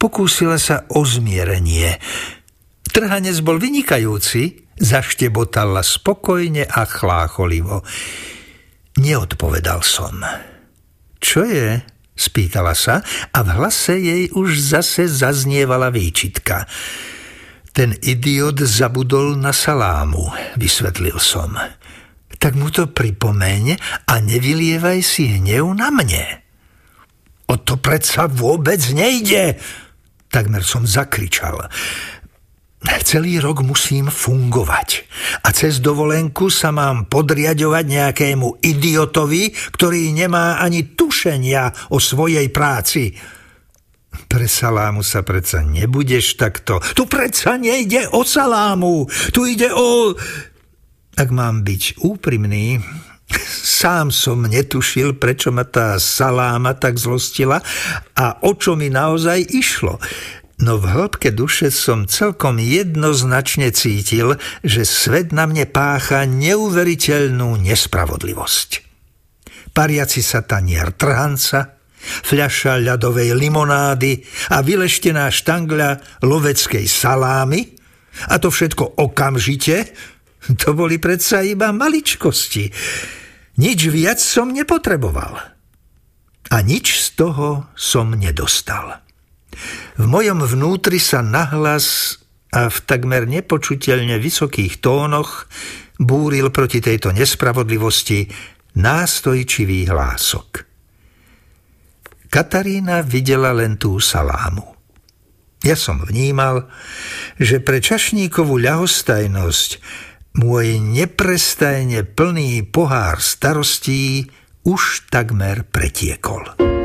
Pokúsila sa o zmierenie. Trhanec bol vynikajúci, zaštebotala spokojne a chlácholivo. Neodpovedal som. Čo je? Spýtala sa a v hlase jej už zase zaznievala výčitka. Ten idiot zabudol na salámu, vysvetlil som tak mu to pripomeň a nevylievaj si hnev na mne. O to predsa vôbec nejde, takmer som zakričal. Celý rok musím fungovať a cez dovolenku sa mám podriadovať nejakému idiotovi, ktorý nemá ani tušenia o svojej práci. Pre salámu sa predsa nebudeš takto. Tu predsa nejde o salámu, tu ide o... Ak mám byť úprimný, sám som netušil, prečo ma tá saláma tak zlostila a o čo mi naozaj išlo. No v hĺbke duše som celkom jednoznačne cítil, že svet na mne pácha neuveriteľnú nespravodlivosť. Pariaci sa tanier trhanca, fľaša ľadovej limonády a vyleštená štangľa loveckej salámy, a to všetko okamžite, *laughs* To boli predsa iba maličkosti. Nič viac som nepotreboval. A nič z toho som nedostal. V mojom vnútri sa nahlas a v takmer nepočuteľne vysokých tónoch búril proti tejto nespravodlivosti nástojčivý hlások. Katarína videla len tú salámu. Ja som vnímal, že pre čašníkovú ľahostajnosť môj neprestajne plný pohár starostí už takmer pretiekol.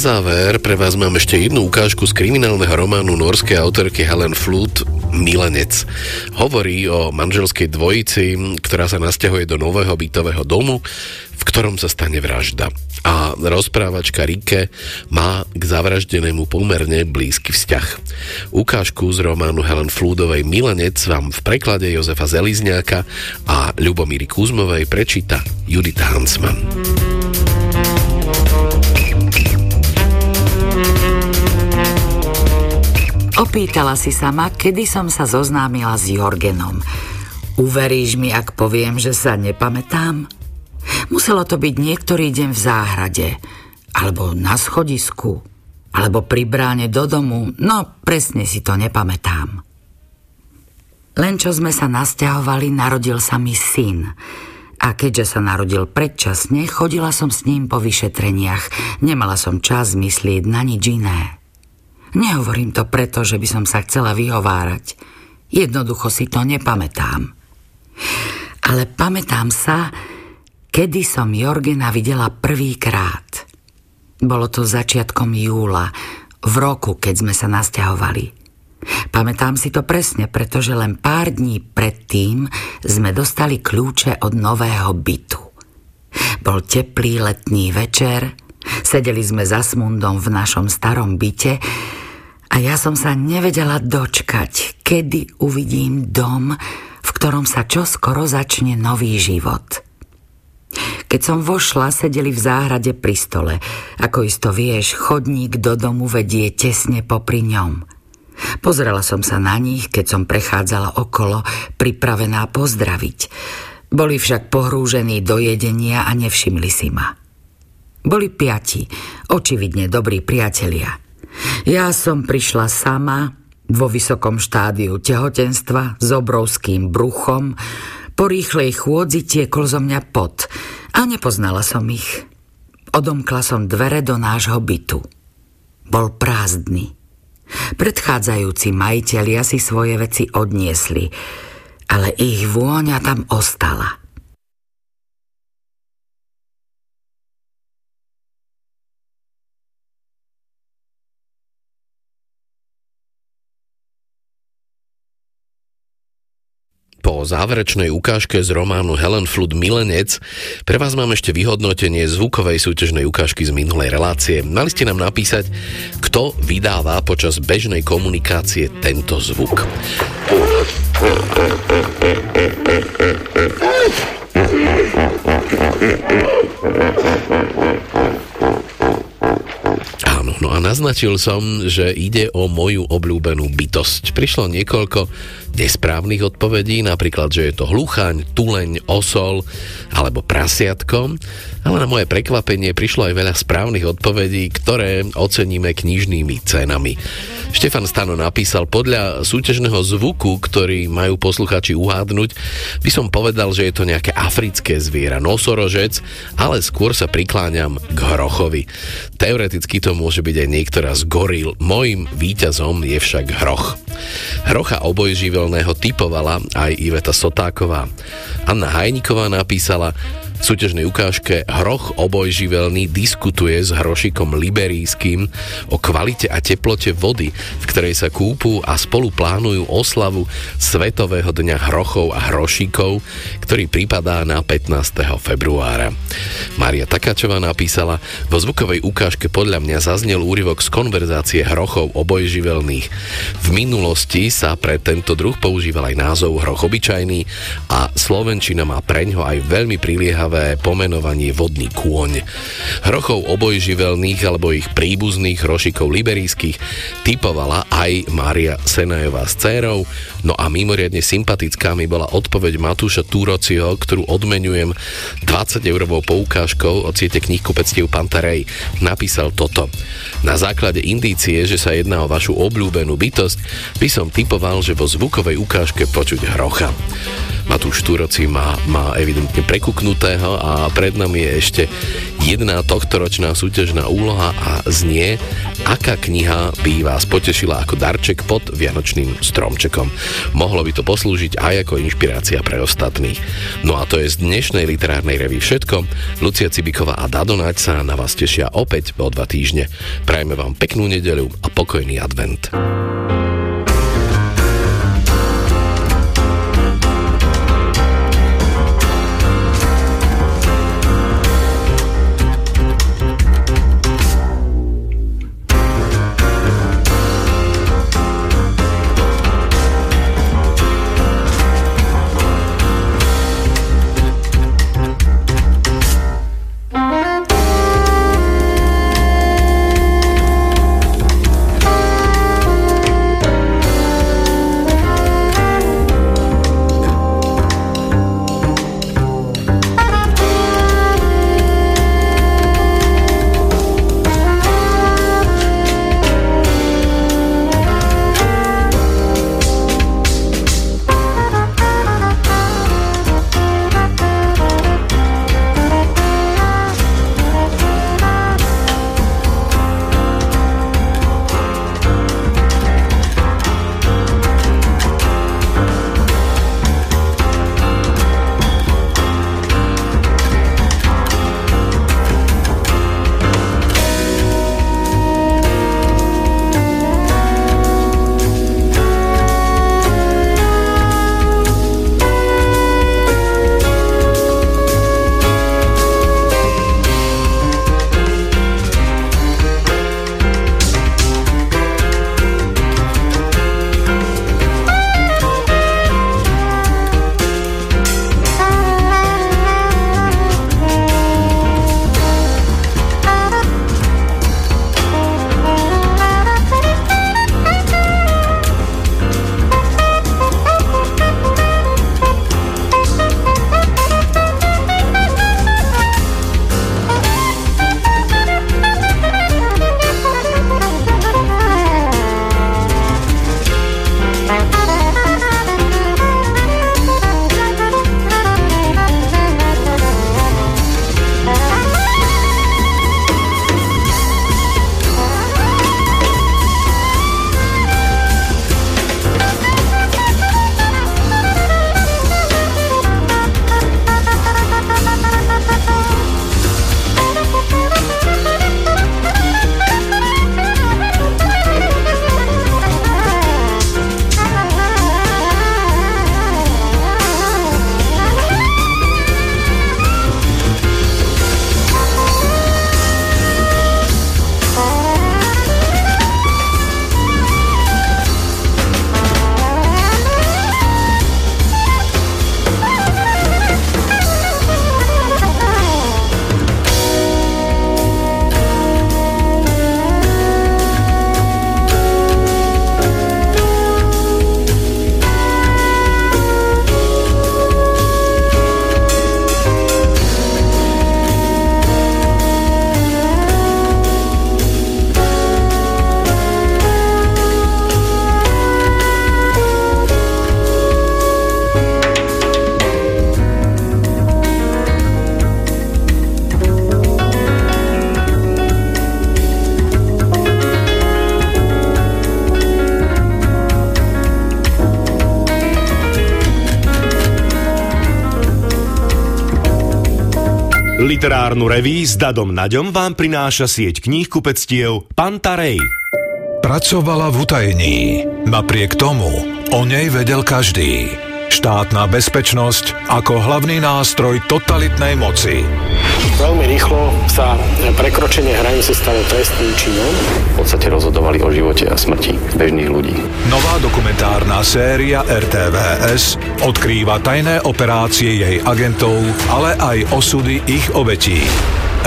Záver pre vás mám ešte jednu ukážku z kriminálneho románu norskej autorky Helen Flood Milenec. Hovorí o manželskej dvojici, ktorá sa nasťahuje do nového bytového domu, v ktorom sa stane vražda. A rozprávačka Rike má k zavraždenému pomerne blízky vzťah. Ukážku z románu Helen Flúdovej Milenec vám v preklade Jozefa Zelizňáka a Ľubomíry Kuzmovej prečíta Judita Hansman. Opýtala si sa ma, kedy som sa zoznámila s Jorgenom. Uveríš mi, ak poviem, že sa nepamätám? Muselo to byť niektorý deň v záhrade, alebo na schodisku, alebo pri bráne do domu, no presne si to nepamätám. Len čo sme sa nasťahovali, narodil sa mi syn. A keďže sa narodil predčasne, chodila som s ním po vyšetreniach. Nemala som čas myslieť na nič iné. Nehovorím to preto, že by som sa chcela vyhovárať. Jednoducho si to nepamätám. Ale pamätám sa, kedy som Jorgena videla prvýkrát. Bolo to začiatkom júla, v roku, keď sme sa nasťahovali. Pamätám si to presne, pretože len pár dní predtým sme dostali kľúče od nového bytu. Bol teplý letný večer, sedeli sme za smundom v našom starom byte a ja som sa nevedela dočkať, kedy uvidím dom, v ktorom sa čoskoro začne nový život. Keď som vošla, sedeli v záhrade pri stole. Ako isto vieš, chodník do domu vedie tesne popri ňom. Pozrela som sa na nich, keď som prechádzala okolo, pripravená pozdraviť. Boli však pohrúžení do jedenia a nevšimli si ma. Boli piati, očividne dobrí priatelia. Ja som prišla sama, vo vysokom štádiu tehotenstva, s obrovským bruchom, po rýchlej chôdzi tiekol zo mňa pot a nepoznala som ich. Odomkla som dvere do nášho bytu. Bol prázdny. Predchádzajúci majiteľia si svoje veci odniesli, ale ich vôňa tam ostala. Záverečnej ukážke z románu Helen Flood Milenec pre vás mám ešte vyhodnotenie zvukovej súťažnej ukážky z minulej relácie. Mali ste nám napísať, kto vydáva počas bežnej komunikácie tento zvuk. Áno, no a naznačil som, že ide o moju obľúbenú bytosť. Prišlo niekoľko nesprávnych odpovedí, napríklad, že je to hluchaň, tuleň, osol alebo prasiatko, ale na moje prekvapenie prišlo aj veľa správnych odpovedí, ktoré oceníme knižnými cenami. Štefan Stano napísal, podľa súťažného zvuku, ktorý majú posluchači uhádnuť, by som povedal, že je to nejaké africké zviera, nosorožec, ale skôr sa prikláňam k hrochovi. Teoreticky to môže byť aj niektorá z goril, mojim víťazom je však hroch. Hrocha obojživelného typovala aj Iveta Sotáková. Anna Hajniková napísala, súťažnej ukážke Hroch obojživelný diskutuje s hrošikom liberijským o kvalite a teplote vody, v ktorej sa kúpu a spolu plánujú oslavu Svetového dňa hrochov a hrošikov, ktorý pripadá na 15. februára. Maria Takáčová napísala, vo zvukovej ukážke podľa mňa zaznel úryvok z konverzácie hrochov obojživelných. V minulosti sa pre tento druh používal aj názov hroch obyčajný a Slovenčina má preňho aj veľmi priliehavé zaujímavé pomenovanie vodný kôň. Hrochov obojživelných alebo ich príbuzných hrošikov liberijských typovala aj Mária Senajová s cérou, no a mimoriadne sympatická mi bola odpoveď Matúša Túrociho, ktorú odmenujem 20 eurovou poukážkou od siete knihkupectiev Pantarej. Napísal toto. Na základe indície, že sa jedná o vašu obľúbenú bytosť, by som typoval, že vo zvukovej ukážke počuť hrocha. Matúš Turoci má, má evidentne prekuknutého a pred nami je ešte jedna tohtoročná súťažná úloha a znie, aká kniha by vás potešila ako darček pod Vianočným stromčekom. Mohlo by to poslúžiť aj ako inšpirácia pre ostatných. No a to je z dnešnej literárnej revy všetko. Lucia Cibiková a Dadonáč sa na vás tešia opäť o dva týždne. Prajme vám peknú nedeľu a pokojný advent. Literárnu reví s Dadom Naďom vám prináša sieť kníh kupectiev Pantarej. Pracovala v utajení. Napriek tomu o nej vedel každý. Štátna bezpečnosť ako hlavný nástroj totalitnej moci. Veľmi rýchlo sa prekročenie hranice stalo trestným činom. V podstate rozhodovali o živote a smrti bežných ľudí. Nová dokumentárna séria RTVS odkrýva tajné operácie jej agentov, ale aj osudy ich obetí.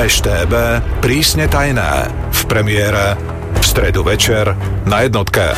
EŠTB prísne tajné v premiére v stredu večer na jednotke.